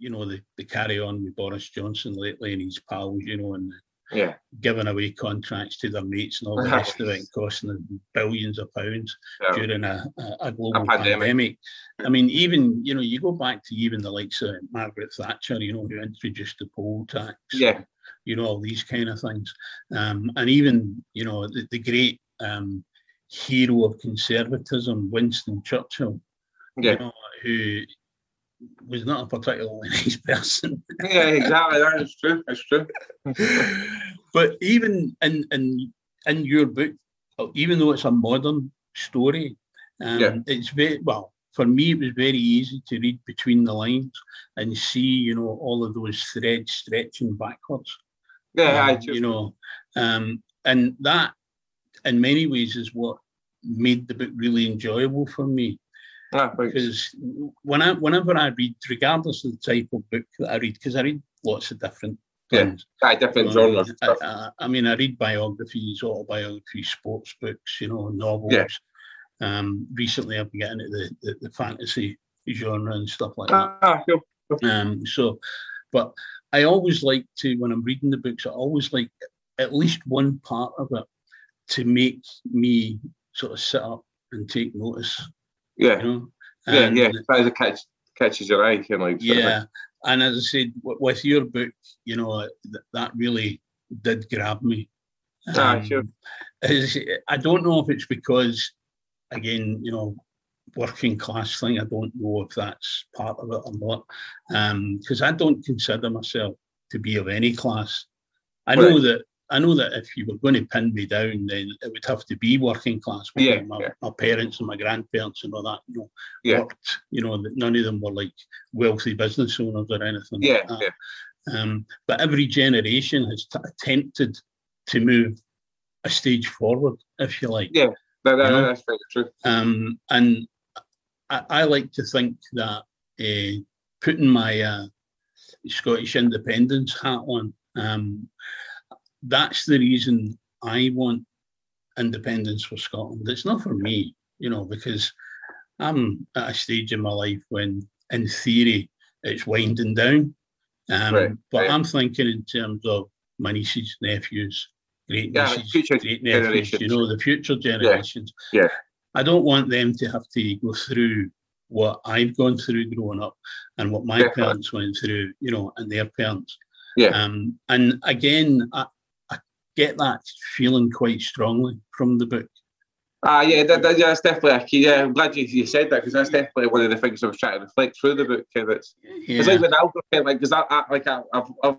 S2: you know, the, the carry on with Boris Johnson lately and his pals, you know, and
S3: yeah.
S2: giving away contracts to their mates and all the rest of it, costing them billions of pounds yeah. during a, a, a global a pandemic. pandemic. I mean, even, you know, you go back to even the likes of Margaret Thatcher, you know, who introduced the poll tax.
S3: Yeah.
S2: You know, all these kind of things. Um, and even, you know, the, the great um, hero of conservatism, Winston Churchill, yeah. you know, who was not a particularly <laughs> nice person.
S3: yeah, exactly. That is true. That's true. <laughs>
S2: but even in in in your book, even though it's a modern story, um, yeah. it's very well for me. It was very easy to read between the lines and see, you know, all of those threads stretching backwards.
S3: Yeah,
S2: um,
S3: I just,
S2: you know, um, and that in many ways is what made the book really enjoyable for me
S3: Ah,
S2: because when I, whenever I read, regardless of the type of book that I read, because I read lots of different things.
S3: Yeah, different genres.
S2: I, I, I, mean, I read biographies, autobiographies, sports books, you know, novels. Yeah. Um, recently, I've been getting into the, the, the, fantasy genre and stuff like that.
S3: Ah, cool.
S2: Um, so, but I always like to, when I'm reading the books, I always like at least one part of it to make me sort of sit up and take notice
S3: yeah. You know? And yeah, yeah. That is a catch catches your eye, of like.
S2: Yeah, and as I said, with your book, you know, that really did grab me.
S3: Ah, um, sure.
S2: I don't know if it's because, again, you know, working class thing. I don't know if that's part of it or not, because um, I don't consider myself to be of any class. I know right. that I know that if you were going to pin me down, then it would have to be working class.
S3: Yeah,
S2: my,
S3: yeah.
S2: my, parents and my grandparents and all that, you know,
S3: yeah.
S2: worked. You know, none of them were like wealthy business owners or anything.
S3: Yeah,
S2: like
S3: yeah.
S2: Um, but every generation has t- attempted to move a stage forward, if you like.
S3: Yeah, that, that, that's very true.
S2: Um, and I, I, like to think that uh, putting my uh, Scottish independence hat on. Um, that's the reason I want independence for Scotland. It's not for me, you know, because I'm at a stage in my life when, in theory, it's winding down. Um, right, but right. I'm thinking in terms of my nieces, nephews, great nieces, yeah, great nephews, you know, the future generations.
S3: Yeah. yeah.
S2: I don't want them to have to go through what I've gone through growing up and what my parents went through, you know, and their parents.
S3: Yeah.
S2: Um, and again, I, get that feeling quite strongly from the book.
S3: Ah, yeah, that, that, yeah, that's definitely a key. Yeah, I'm glad you, you said that because that's definitely one of the things I was trying to reflect through the book. Of, it's,
S2: Yeah.
S3: it's like Aldo, kind like, because I, I, like, I, I've, I've,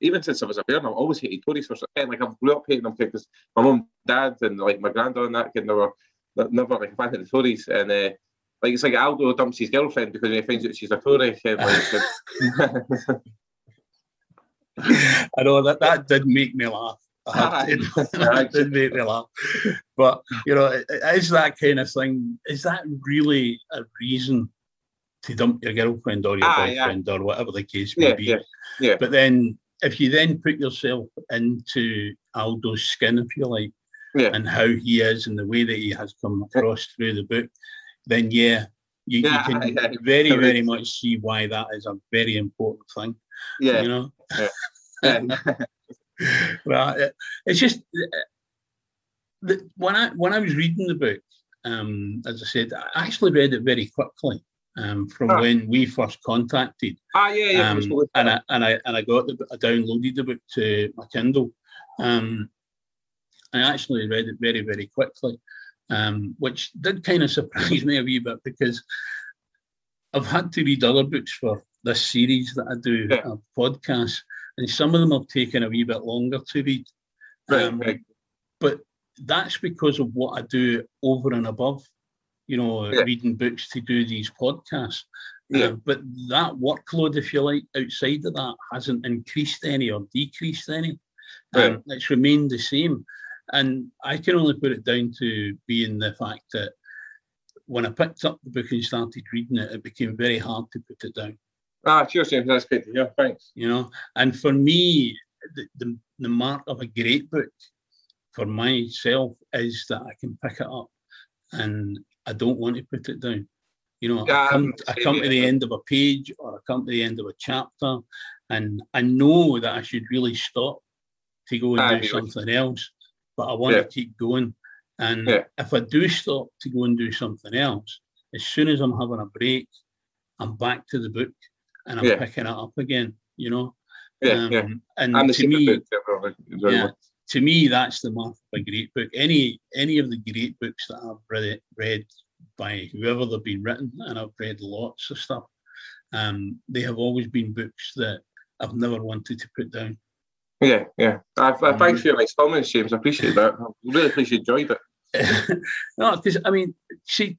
S3: even since I was a parent, I've always hated Tories for something. Like, I've grew up hating them because my mum, dad, and like my granddad and that kid never, never like a fan of the Tories. And uh, like, it's like Aldo dumps his girlfriend because he finds out she's a Tory. Of like, <laughs>
S2: I know that that did make me laugh. I have to- <laughs> did make me laugh. But you know, is that kind of thing? Is that really a reason to dump your girlfriend or your
S3: Ah, yeah.
S2: boyfriend or whatever the case may
S3: yeah,
S2: be?
S3: yeah, yeah.
S2: But then, if you then put yourself into Aldo's skin, if you like,
S3: Yeah.
S2: and how he is and the way that he has come across through the book, then yeah, you, you can
S3: yeah.
S2: very, very much see why that is a very important thing.
S3: yeah.
S2: You know,
S3: yeah. <laughs> <laughs> <laughs>
S2: right? It's just uh, when I when I was reading the book, um, as I said, I actually read it very quickly. Um, from
S3: Ah.
S2: when we first contacted,
S3: ah, yeah, yeah.
S2: um, and I and I and I got the I downloaded the book to my Kindle. Um, I actually read it very very quickly, um, which did kind of <laughs> surprise me a wee bit because I've had to read other books for this series that I do
S3: Yeah.
S2: a podcast, and some of them have taken a wee bit longer to read.
S3: Right,
S2: Um,
S3: right.
S2: But that's because of what I do over and above, you know,
S3: Yeah.
S2: reading books to do these podcasts.
S3: Yeah.
S2: Uh, but that workload, if you like, outside of that hasn't increased any or decreased any. Um, It's remained the same. And I can only put it down to being the fact that when I picked up the book and started reading it, it became very hard to put it down
S3: Ah, cheers, James. That's great to hear. Thanks.
S2: you know. And for me, the, the, the mark of a great book for myself is that I can pick it up and I don't want to put it down. You know,
S3: Yeah,
S2: I come, I come to the end of a page or I come to the end of a chapter and I know that I should really stop to go and
S3: Ah,
S2: do something else, but I want
S3: Yeah.
S2: to keep going. And
S3: Yeah.
S2: if I do stop to go and do something else, as soon as I'm having a break, I'm back to the book and I'm
S3: Yeah.
S2: picking it up again, you know.
S3: Yeah, yeah.
S2: Um, And to me,
S3: book.
S2: yeah, to me, that's the mark of a great book. Any any of the great books that I've read, read by whoever they've been written, and I've read lots of stuff. Um, they have always been books that I've never wanted to put down.
S3: Yeah, yeah. I, I,
S2: Mm.
S3: thanks for your nice comments, James. I appreciate that. I really appreciate you enjoyed it. <laughs>
S2: no, because I mean, see,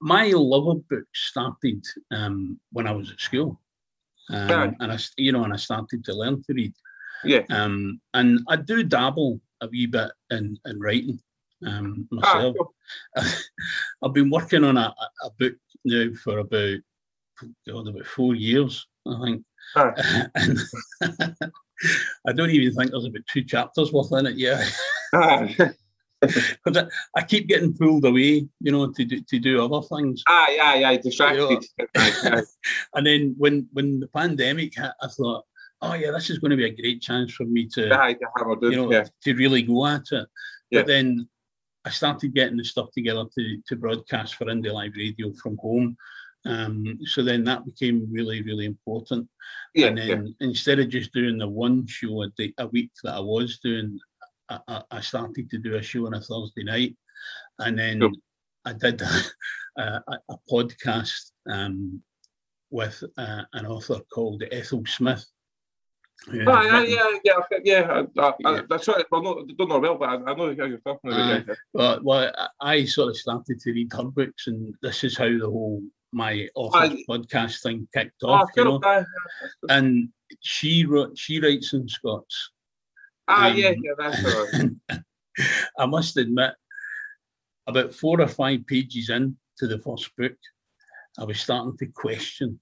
S2: my love of books started um, when I was at school, um, and I, you know, and I started to learn to read.
S3: Yeah.
S2: Um, and I do dabble a wee bit in, in writing um,
S3: Ah,
S2: myself.
S3: cool. <laughs>
S2: I've been working on a, a- a book now for about God, about four years, I think.
S3: Ah. <laughs>
S2: and <laughs> I don't even think there's about two chapters worth in it yet.
S3: ah, <laughs>
S2: Because I, I keep getting pulled away, you know, to do, to do other things.
S3: ah, yeah, yeah. Distracted. <laughs> Yeah.
S2: And then when when the pandemic hit, I thought, oh yeah, this is going to be a great chance for me to,
S3: Yeah, yeah,
S2: you know,
S3: yeah.
S2: to really go at it.
S3: Yeah.
S2: But then I started getting the stuff together to to broadcast for Indie Live Radio from home. Um, so then that became really, really important.
S3: Yeah,
S2: and
S3: yeah.
S2: then instead of just doing the one show a, day, a week that I was doing, I, I, I started to do a show on a Thursday night, and then
S3: Cool.
S2: I did a, <laughs> a, a podcast um, with uh, an author called Ethel Smith. who
S3: Ah, yeah, yeah, yeah, yeah. I, I,
S2: Yeah.
S3: I, that's right. Well, no, I don't know well, but I, I know how you're talking about. it, yeah.
S2: Well, well, I I sort of started to read her books, and this is how the whole my author podcast thing kicked
S3: Oh,
S2: off. you know,
S3: Ah,
S2: and she wrote, she writes in Scots.
S3: Ah,
S2: Um,
S3: yeah, yeah, that's all right. <laughs>
S2: I must admit, about four or five pages in to the first book, I was starting to question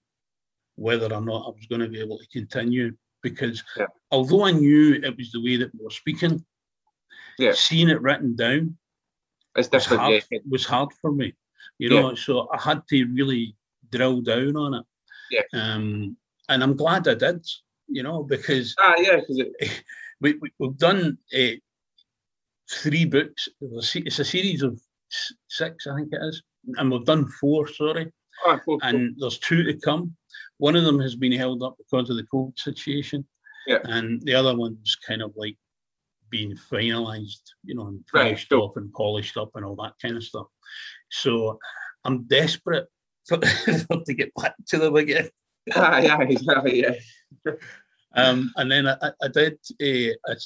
S2: whether or not I was going to be able to continue because
S3: Yeah.
S2: although I knew it was the way that we were speaking,
S3: Yeah.
S2: seeing it written down
S3: It's
S2: was hard,
S3: Yeah,
S2: was hard for me, you know. So I had to really drill down on it.
S3: Yeah.
S2: Um, and I'm glad I did, you know, because
S3: ah, yeah, because it, <laughs>
S2: we, we, we've done uh, three books. It's a se- It's a series of six, I think it is, and we've done four. Sorry, and there's two to come. One of them has been held up because of the COVID situation,
S3: Yeah.
S2: and the other one's kind of like being finalised, you know, and
S3: Right,
S2: finished
S3: sure.
S2: up and polished up and all that kind of stuff. So I'm desperate for, <laughs> to get back to them again.
S3: Ah, yeah. Yeah.
S2: Um, and then I, I- did a, a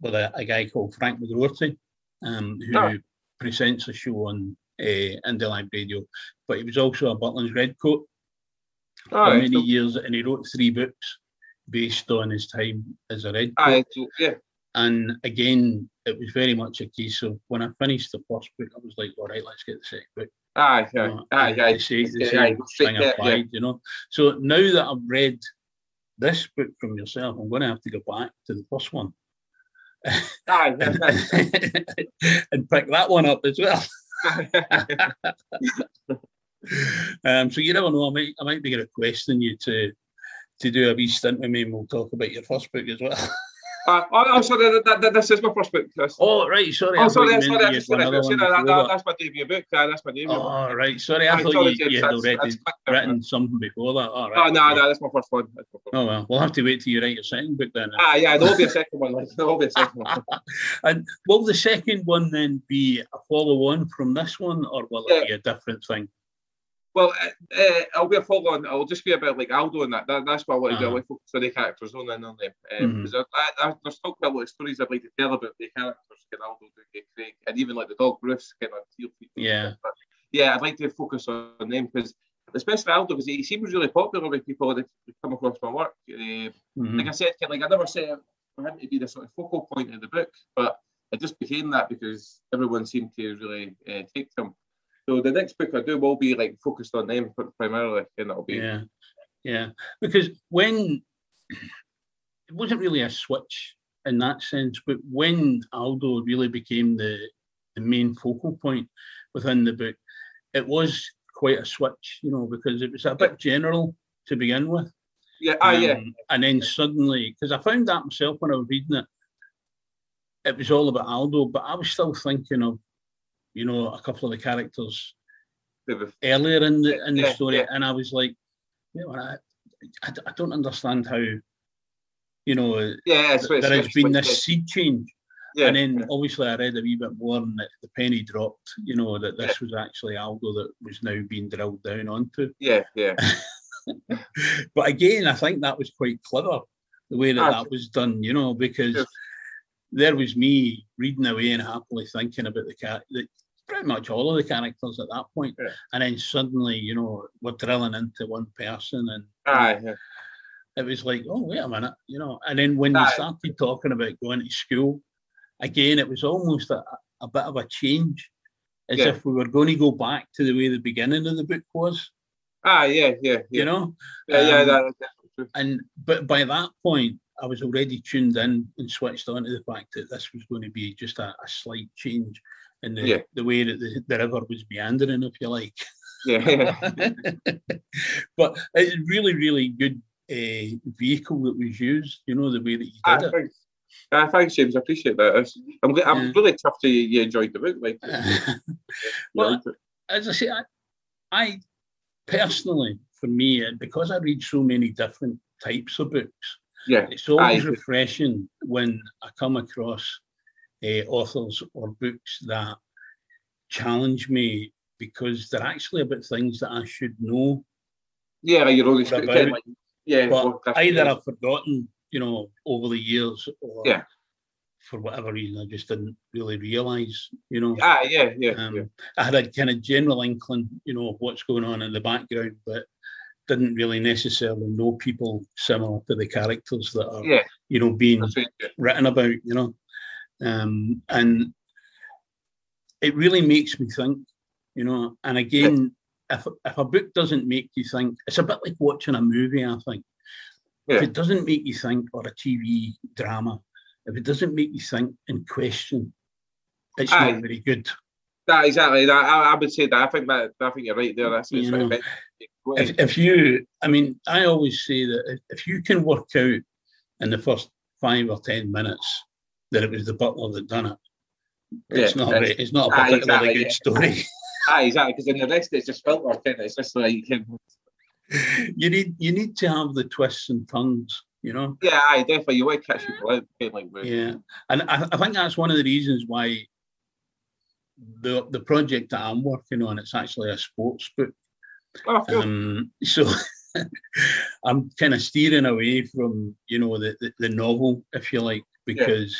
S2: with a, a guy called Frank McGroarty, um, who
S3: Oh.
S2: presents a show on uh, Indie Live Radio, but he was also a Butlin's Redcoat for many
S3: So,
S2: years, and he wrote three books based on his time as a Redcoat.
S3: aye, so, yeah.
S2: And again, it was very much a case of when I finished the first book, I was like, all right, let's get the second book.
S3: Aye, aye, aye,
S2: the same, the same thing
S3: there, yeah.
S2: applied, you know. So now that I've read this book from yourself, I'm going to have to go back to the first one and, <laughs> and pick that one up as well. <laughs> Um, so you never know. I might, I might be requesting you to to do a wee stint with me, and we'll talk about your first book as well. <laughs>
S3: Uh, oh, oh, sorry, that, that, this is my first book. Chris.
S2: oh, right. Sorry. I
S3: Oh, sorry, sorry,
S2: meant
S3: I
S2: you
S3: just
S2: had
S3: finished.
S2: another
S3: it.
S2: one
S3: That, that,
S2: that.
S3: that's my debut book. Aye, that's my debut book.
S2: Oh, right. Sorry. I
S3: Aye,
S2: thought
S3: sorry,
S2: you,
S3: James,
S2: you had
S3: that's-
S2: already
S3: that's
S2: written something before that. All right.
S3: Oh, no,
S2: okay.
S3: no, that's my first one. My first.
S2: Oh well, we'll have to wait till you write your second book then.
S3: Ah, yeah, there will be a <laughs> second one. Like, there will be a second one. <laughs>
S2: And will the second one then be a follow on from this one, or will it be a different thing?
S3: Well, uh, I'll be a follow on. I'll just be about like Aldo and that. that that's what I want to do. I
S2: Uh-huh.
S3: want to focus on the characters only and on them. I, I, there's still quite a lot of stories I'd like to tell about the characters, kind Aldo, Duke, Craig, and even like the dog Bruce, kind of Teal Feet.
S2: Yeah.
S3: But yeah, I'd like to focus on them because, especially Aldo, because he seems really popular with people that come across my work. Uh,
S2: Mhm.
S3: like I said, kind of, like I never said for him to be the sort of focal point of the book, but it just became that because everyone seemed to really uh, take to him. So the next book I do will be like focused on them primarily, and it'll be
S2: Yeah, yeah. Because when it wasn't really a switch in that sense, but when Aldo really became the the main focal point within the book, it was quite a switch, you know, because it was a bit general to begin with.
S3: yeah, ah, yeah,
S2: Um, And then suddenly, because I found that myself when I was reading it, it was all about Aldo, but I was still thinking of, you know, a couple of the characters earlier in the in the
S3: Yeah,
S2: story,
S3: yeah.
S2: and I was like, you know, I, I, I don't understand how, you know,
S3: yeah.
S2: There has been this seed change,
S3: yeah,
S2: and then obviously I read a wee bit more, and the, penny dropped, you know, that this was actually Aldo that was now being drilled down onto.
S3: yeah, yeah, <laughs>
S2: But again, I think that was quite clever the way that
S3: Ah,
S2: that was done, you know, because there was me reading away and happily thinking about the cat, the, pretty much all of the characters at that point.
S3: Yeah.
S2: and then suddenly, you know, we're drilling into one person, and
S3: Aye, yeah.
S2: it was like, oh wait a minute, you know. And then when
S3: Aye.
S2: you started talking about going to school, again, it was almost a, a bit of a change, as
S3: Yeah.
S2: if we were going to go back to the way the beginning of the book was,
S3: Ah, yeah, yeah, yeah.
S2: you know.
S3: yeah, yeah,
S2: Um,
S3: that, that's
S2: and but by that point I was already tuned in and switched on to the fact that this was going to be just a, a slight change in the,
S3: Yeah.
S2: the way that the, the river was meandering, if you like.
S3: Yeah, <laughs>
S2: but it's really, really good uh, vehicle that was used, you know, the way that you
S3: Ah,
S2: did it.
S3: thanks. Ah, thanks, James. I appreciate that. I'm, I'm
S2: Yeah.
S3: really tough to you enjoyed the book. Like, <laughs>
S2: well, as I say, I, I personally, for me, uh, because I read so many different types of books,
S3: yeah,
S2: it's always
S3: Aye.
S2: refreshing when I come across authors or books that challenge me because they're actually about things that I should know,
S3: yeah, like your own
S2: What
S3: experience.
S2: about-
S3: Like, yeah,
S2: but either I've forgotten, you know, over the years, or
S3: Yeah.
S2: for whatever reason, I just didn't really realise, you know.
S3: Ah, yeah, yeah,
S2: Um,
S3: yeah.
S2: I had a kind of general inkling, you know, of what's going on in the background, but didn't really necessarily know people similar to the characters that are,
S3: Yeah,
S2: you know, being
S3: right. Yeah.
S2: written about, you know. Um, and it really makes me think, you know. And again, if if a book doesn't make you think, it's a bit like watching a movie. I think if it doesn't make you think, or a TV drama, if it doesn't make you think and question, it's
S3: Aye.
S2: not very good.
S3: That, exactly. That, I, I would say that. I think that. I think you're right there. That's
S2: You know, if, if you, I mean, I always say that if, if you can work out in the first five or ten minutes that it was the butler that done it, it's
S3: Yeah,
S2: not
S3: that's-
S2: very, it's not a
S3: Ah,
S2: particularly
S3: exactly,
S2: good
S3: yeah.
S2: story. <laughs>
S3: Ah, exactly. Because in the rest, it's just filter. Kind of, it's just like you can.
S2: you need you need to have the twists and turns, you know.
S3: Yeah, I definitely you would catch people out like
S2: yeah, and I, I think that's one of the reasons why the the project that I'm working on it's actually a sports book.
S3: Oh, cool.
S2: Um, so <laughs> I'm kind of steering away from you know the, the, the novel, if you like, because.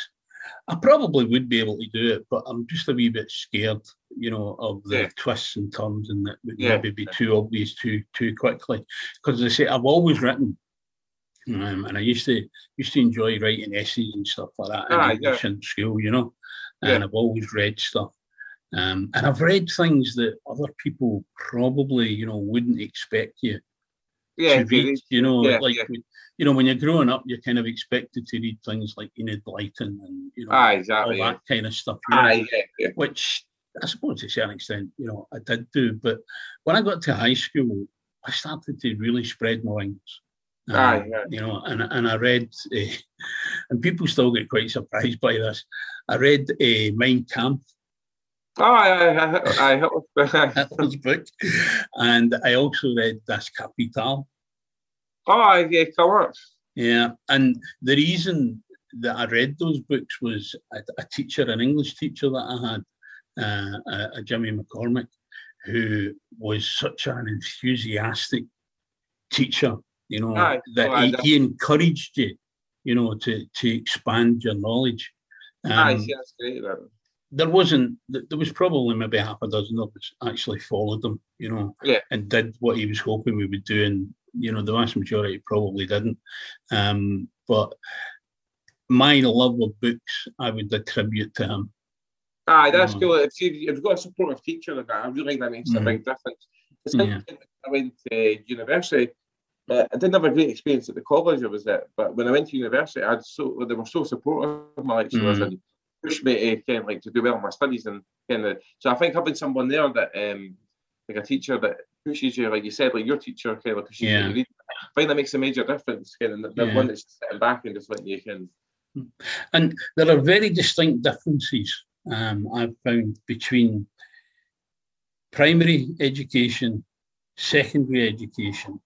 S2: I probably would be able to do it, but I'm just a wee bit scared, you know, of the
S3: Yeah.
S2: twists and turns and that would
S3: Yeah.
S2: maybe be too obvious too too quickly. Because I say I've always written. Um, and I used to used to enjoy writing essays and stuff like that in
S3: Ah,
S2: English in school, you know. And
S3: Yeah.
S2: I've always read stuff. Um, and I've read things that other people probably, you know, wouldn't expect you
S3: Yeah,
S2: to read. You know,
S3: yeah,
S2: like
S3: yeah.
S2: you know, when you're growing up, you're kind of expected to read things like Enid Blyton and you know all
S3: exactly. Yeah.
S2: that kind of stuff. you know,
S3: Aye, yeah.
S2: Which I suppose to a certain extent, you know, I did do. But when I got to high school, I started to really spread my wings.
S3: Aye, yeah.
S2: You know, and and I read, uh, <laughs> and people still get quite surprised by this. I read uh, Mein Kampf,
S3: Oh, I, I, I, I,
S2: Hitler's <laughs> book, and I also read Das Kapital.
S3: oh, yeah, on.
S2: Yeah, and the reason that I read those books was a, a teacher, an English teacher that I had, uh, a, a Jimmy McCormick, who was such an enthusiastic teacher. You know
S3: Aye,
S2: that
S3: oh,
S2: he, he encouraged you, you know, to to expand your knowledge.
S3: Aye,
S2: Um,
S3: see, that's great. That.
S2: There wasn't there was probably maybe half a dozen of us actually followed him you know
S3: Yeah.
S2: and did what he was hoping we would do and you know the vast majority probably didn't um but my love of books i would attribute to him
S3: Aye, that's cool. If, you, if you've got a supportive teacher like that, I really think that makes a
S2: Mm.
S3: big difference. It's like
S2: Yeah.
S3: I went to university. Uh, I didn't have a great experience at the college I was at, but when I went to university, I so they were so supportive of my lecturers
S2: Mm.
S3: and pushed me to kind of like to do well in my studies and kind of. So I think having someone there that um like a teacher that pushes you, like you said, like your teacher kind of pushes
S2: Yeah.
S3: you. to read, I think that makes a major difference. Kind of the,
S2: Yeah.
S3: one that's sitting back and just letting you can.
S2: and there are very distinct differences um, i've found between primary education secondary education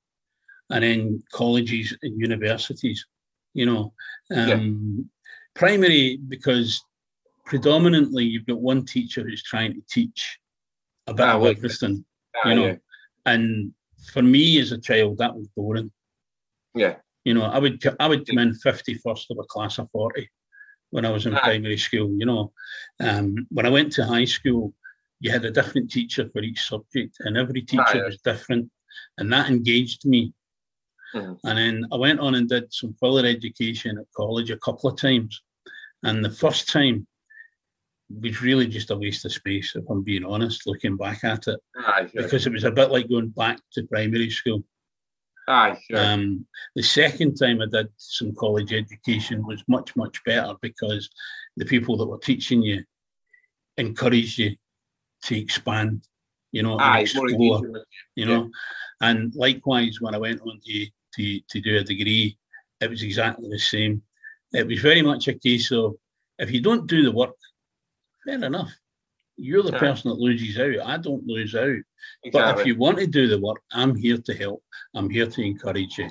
S2: and then colleges and universities you know um, primary because predominantly you've got one teacher who's trying to teach about bit
S3: Ah,
S2: of
S3: well,
S2: everything
S3: Ah,
S2: you know
S3: yeah.
S2: and for me as a child that was boring
S3: yeah.
S2: you know, I would I would come in fifty first of a class of forty when I was in
S3: Aye.
S2: primary school. You know, um, when I went to high school, you had a different teacher for each subject, and every teacher
S3: yeah.
S2: was different, and that engaged me.
S3: Mhm.
S2: And then I went on and did some further education at college a couple of times, and the first time was really just a waste of space, if I'm being honest, looking back at it,
S3: Aye, yeah.
S2: because it was a bit like going back to primary school.
S3: Aye, yeah.
S2: Um, the second time I did some college education was much, much better because the people that were teaching you encouraged you to expand, you know, and
S3: Aye, more
S2: explore, you know. And likewise, when I went on to, to, to do a degree, it was exactly the same. It was very much a case of if you don't do the work, fair enough. You're the
S3: Aye.
S2: person that loses out. I don't lose out. But if you want to do the work, I'm here to help. I'm here to encourage you.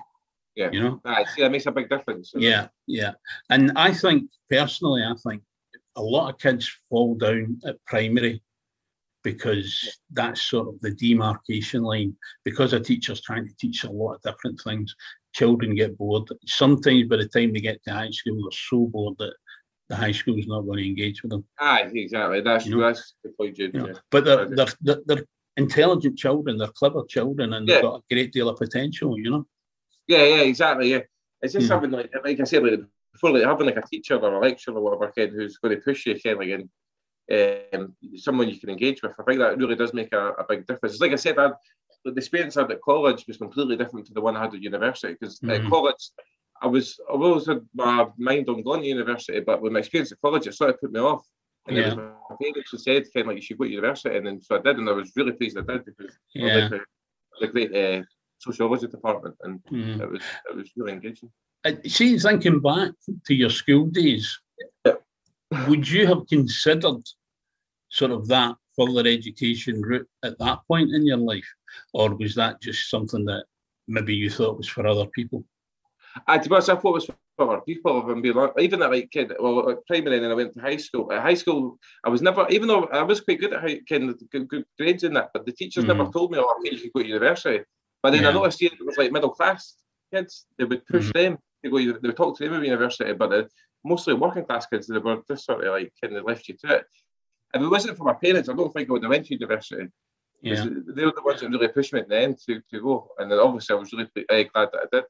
S3: Yeah.
S2: You know?
S3: Aye, see, that makes a big difference.
S2: Yeah, yeah. And I think personally, I think a lot of kids fall down at primary because that's sort of the demarcation line. Because a teacher's trying to teach a lot of different things, children get bored. Sometimes by the time they get to high school, they're so bored that the high school is not going to engage with them.
S3: Aye, exactly. That's
S2: You know?
S3: that's the point.
S2: You know?
S3: yeah.
S2: But they're, they're, they're, they're intelligent children, they're clever children, and they've got a great deal of potential, you know?
S3: yeah, yeah, exactly. Yeah, it's just
S2: Yeah.
S3: having like, like I said, like before, like having like a teacher or a lecturer or whatever kid who's going to push you, kind like, and um, someone you can engage with. I think that really does make a, a big difference. Like I said, I, the experience I had at college was completely different to the one I had at university because at
S2: Mhm.
S3: college. I was I've always had my mind on going to university, but with my experience at college, it sort of put me off. And it was my parents who said, kind of like, you should go to university. And then so I did, and I was really pleased I did because I
S2: Yeah.
S3: the, great uh, sociology department, and
S2: Mhm.
S3: it was it was really engaging.
S2: Uh, See, thinking back to your school days,
S3: Yeah.
S2: would you have considered sort of that further education route at that point in your life? Or was that just something that maybe you thought was for other people?
S3: I, to be honest, I thought it was for people and being like, even at like kid, well, like primary, and then I went to high school. At high school, I was never, even though I was quite good at high, kind of good, good grades in that, but the teachers mm-hmm. never told me, oh, okay, you could go to university. But then yeah. I noticed it was like middle class kids. They would push mm-hmm. them to go. They would talk to them about university, but the, mostly working class kids, they were just sort of like kind of left you to it. If it wasn't for my parents, I don't think I would have went to university. Yeah. They were the ones that really pushed me at the end to, to go. And then obviously I was really uh, glad that I did.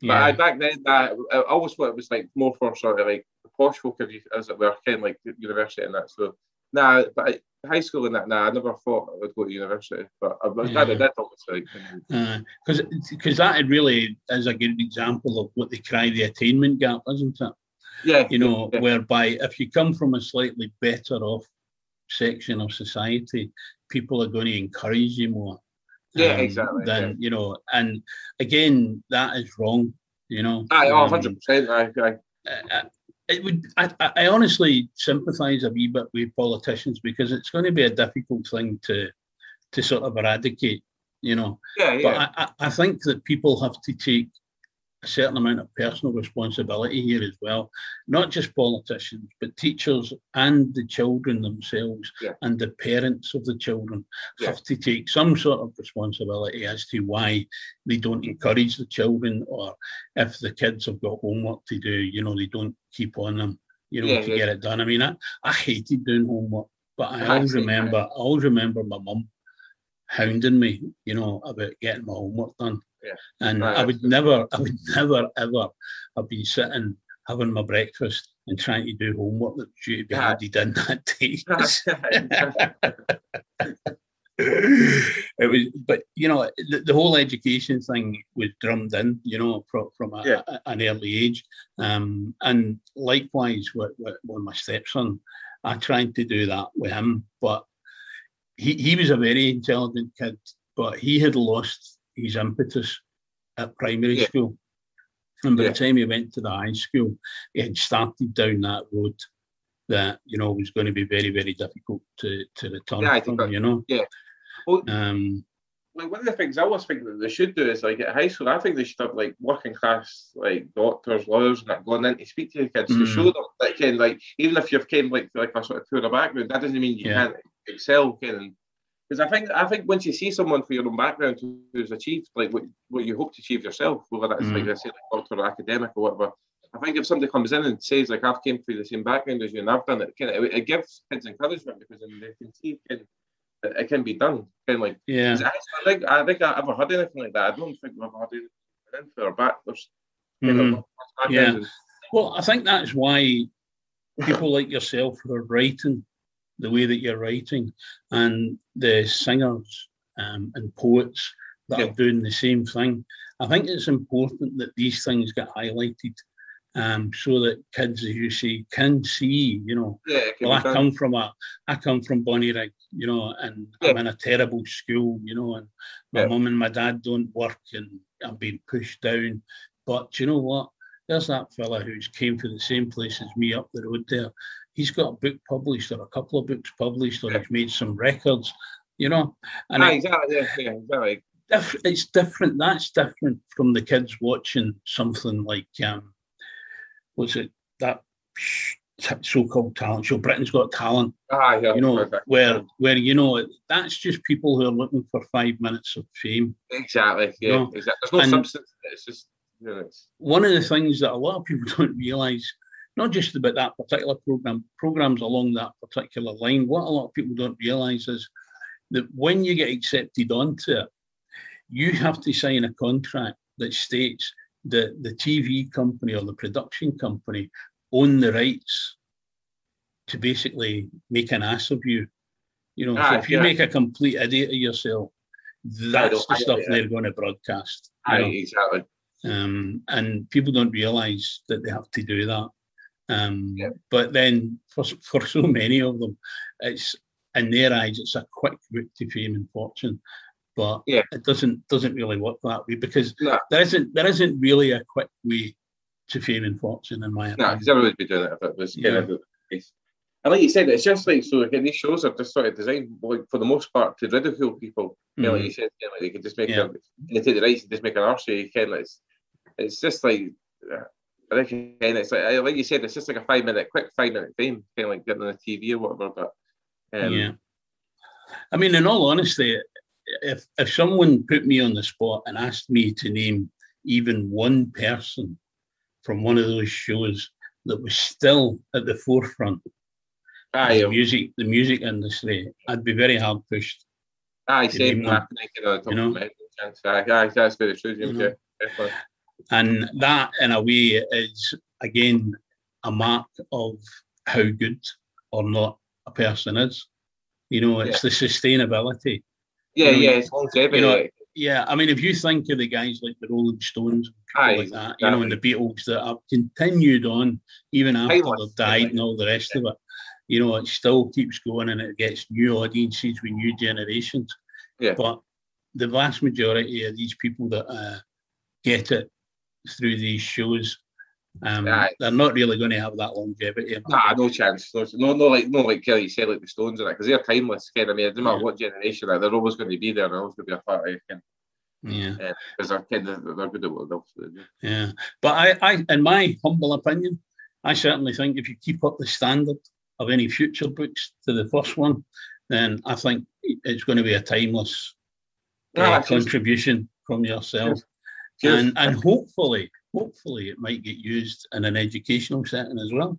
S3: Yeah. But I, back then, I, I always thought it was like more for sort of like the posh folk, as it were, kind of like university and that. So, nah, but I, high school and that, nah, I never thought I would go to university. But I was glad I did, obviously.
S2: Because because that really is a good example of what they cry the attainment gap, isn't it?
S3: Yeah.
S2: You know,
S3: yeah.
S2: whereby if you come from a slightly better off section of society, people are going to encourage you more.
S3: Yeah, um, exactly.
S2: Then yeah. you know, and again, that is wrong. You know.
S3: I, oh, 100 percent. I, I,
S2: uh, it would. I, I honestly sympathise a wee bit with politicians because it's going to be a difficult thing to to sort of eradicate. You know.
S3: Yeah,
S2: yeah. But I, I think that people have to take a certain amount of personal responsibility here as well. Not just politicians, but teachers and the children themselves
S3: yeah.
S2: and the parents of the children
S3: yeah.
S2: have to take some sort of responsibility as to why they don't encourage the children or if the kids have got homework to do, you know, they don't keep on them, you know, yeah, to get it done. I mean, I, I hated doing homework, but I, I always remember, I always remember my mum hounding me, you know, about getting my homework done.
S3: Yeah.
S2: And right. I would never, I would <laughs> never ever have been sitting having my breakfast and trying to do homework that was due to be yeah. handed in that <laughs> day. <laughs> it was, but you know, the, the, whole education thing was drummed in, you know, from, from a,
S3: yeah.
S2: a, an early age. Um, and likewise with, with, with my stepson, I tried to do that with him, but he, he was a very intelligent kid, but he had lost his impetus at primary yeah. school. And by yeah. the time he went to the high school, he had started down that road that, you know, was going to be very, very difficult to, to return yeah, I from, that, you know?
S3: Yeah.
S2: Well, um,
S3: like one of the things I always think that they should do is like at high school, I think they should have like working class like doctors, lawyers, and that going in to speak to the kids mm. to show them that can like even if you've came like like a sort of poorer background, that doesn't mean you yeah. can't excel. Can because I think I think once you see someone for your own background who's achieved like what, what you hope to achieve yourself, whether that's mm. like I say like doctor or academic or whatever, I think if somebody comes in and says like I've came through the same background as you and I've done it, kind of, it, it gives kids encouragement because then they can see can, it, it can be done. Kind of like
S2: yeah.
S3: I, I think I think I ever heard anything like that. I don't think we've ever had anything for our back. There's mm.
S2: yeah. Well, I think that's why people like yourself who are writing the way that you're writing, and the singers um, and poets that yeah. are doing the same thing. I think it's important that these things get highlighted um, so that kids, as you say, can see, you know,
S3: yeah,
S2: well, I come from a, I come from Bonnie Bonnyrigg, you know, and yeah. I'm in a terrible school, you know, and my yeah. mum and my dad don't work and I'm being pushed down. But you know what? There's that fella who's came to the same place as me up the road there he's got a book published or a couple of books published or yeah. he's made some records, you know.
S3: And ah, exactly, yeah, yeah, exactly.
S2: It's different. That's different from the kids watching something like um, what's it that so-called talent show, Britain's Got Talent.
S3: Ah, yeah,
S2: you know, perfect. where where you know that's just people who are looking for five minutes of fame.
S3: Exactly. Yeah. You know? Exactly. There's no and substance. It's just. You know, it's...
S2: One of the things that a lot of people <laughs> don't realise not just about that particular program, programs along that particular line. What a lot of people don't realise is that when you get accepted onto it, you have to sign a contract that states that the TV company or the production company own the rights to basically make an ass of you. You know, ah, so if you make a complete idiot of yourself, that's the stuff they're going to broadcast.
S3: Ah, exactly.
S2: Um, and people don't realise that they have to do that. Um,
S3: yeah.
S2: But then for, <laughs> for so many of them, it's in their eyes, it's a quick route to fame and fortune. But
S3: yeah.
S2: it doesn't doesn't really work that way because
S3: no.
S2: there isn't there isn't really a quick way to fame and fortune in my opinion.
S3: No, because everyone would be doing it if it was yeah. kind of and like you said, it's just like so. Again, these shows are just sort of designed, like for the most part, to ridicule people. Mm-hmm. You like you said, know, like they could just make yeah. a, they take the rights and just make an arse. You can, like, it's just like I reckon it's like like you said, it's just like a five minute, quick five minute fame, kind of like getting on the TV or whatever. But um,
S2: yeah, I mean, in all honesty, if if someone put me on the spot and asked me to name even one person from one of those shows that was still at the forefront
S3: aye,
S2: the music the music industry, I'd be very hard pushed.
S3: aye, same. You
S2: know?
S3: know, aye, aye, that's very true.
S2: You know?
S3: Yeah.
S2: And that, in a way, is again a mark of how good or not a person is. You know, it's the sustainability.
S3: Yeah,
S2: You know,
S3: yeah, it's longevity.
S2: you know, Yeah, I mean, if you think of the guys like the Rolling Stones,
S3: Aye,
S2: like that, you know, and the Beatles that have continued on even after they've died and all the rest of it, you know, it still keeps going and it gets new audiences with new generations.
S3: Yeah.
S2: But the vast majority of these people that uh, get it through these shows, um,
S3: Aye.
S2: they're not really going to have that longevity.
S3: Nah, no chance. No, no, no like no, like Kelly said, like the Stones and that, because they're timeless. Kind of, I mean, doesn't matter
S2: Yeah.
S3: what generation they're, they're always going to be there. They're always going to be a part of it.
S2: Yeah.
S3: Because they're kind of they're good at what they'll do.
S2: Yeah, but I, I, in my humble opinion, I certainly think if you keep up the standard of any future books to the first one, then I think it's going to be a timeless uh, contribution from yourself. And and hopefully, hopefully it might get used in an educational setting as well.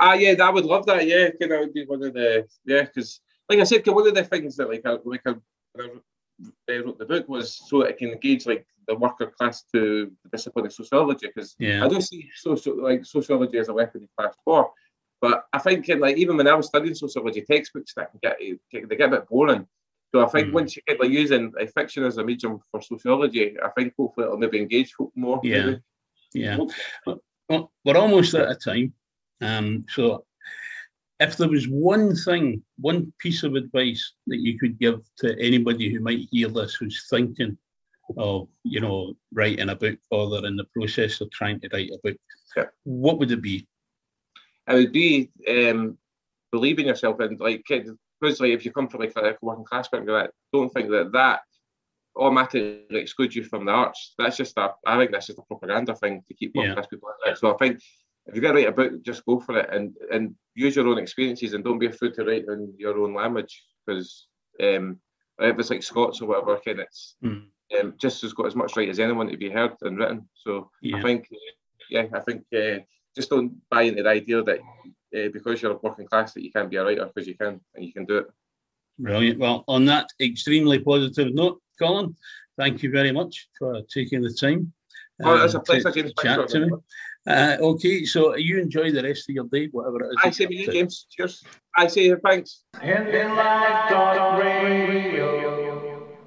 S3: Ah, yeah, I would love that. Yeah, kind of would be one of the yeah, because like I said, one of the things that like I, like I, I wrote the book was so that it can engage like the worker class to the discipline of sociology. Because
S2: Yeah,
S3: I don't see social like sociology as a weapon in class four, but I think in, like even when I was studying sociology textbooks, that can get they get a bit boring. So I think
S2: Mm.
S3: once you get like using like, fiction as a medium for sociology, I think hopefully it'll maybe engage folk more.
S2: Yeah.
S3: maybe.
S2: yeah. Well, we're almost out of time. Um, so, if there was one thing, one piece of advice that you could give to anybody who might hear this who's thinking of, you know, writing a book or they're in the process of trying to write a book,
S3: Yeah.
S2: what would it be?
S3: it would be um, believe in yourself and like because like if you come from like a working class background, don't think that that automatically excludes you from the arts. That's just a I think that's just a propaganda thing to keep working
S2: Yeah.
S3: class people out. So I think if you're gonna write a book, just go for it and and use your own experiences and don't be afraid to write in your own language because um, if it's like Scots or whatever, kind it's
S2: Mm.
S3: um, just has got as much right as anyone to be heard and written. So
S2: Yeah.
S3: I think, yeah, I think uh, just don't buy into the idea that uh, because you're a working class that you can't be a writer because you can and you can do it.
S2: Brilliant. Well, on that extremely positive note, Colin, thank you very much for taking the time.
S3: Oh, it's a
S2: um,
S3: pleasure,
S2: to
S3: James.
S2: chat
S3: Thanks
S2: to me. Uh, okay, so you enjoy the rest of your day, whatever it is.
S3: I
S2: that
S3: say
S2: you're
S3: to you,
S2: up to.
S3: James. Cheers. I say thanks.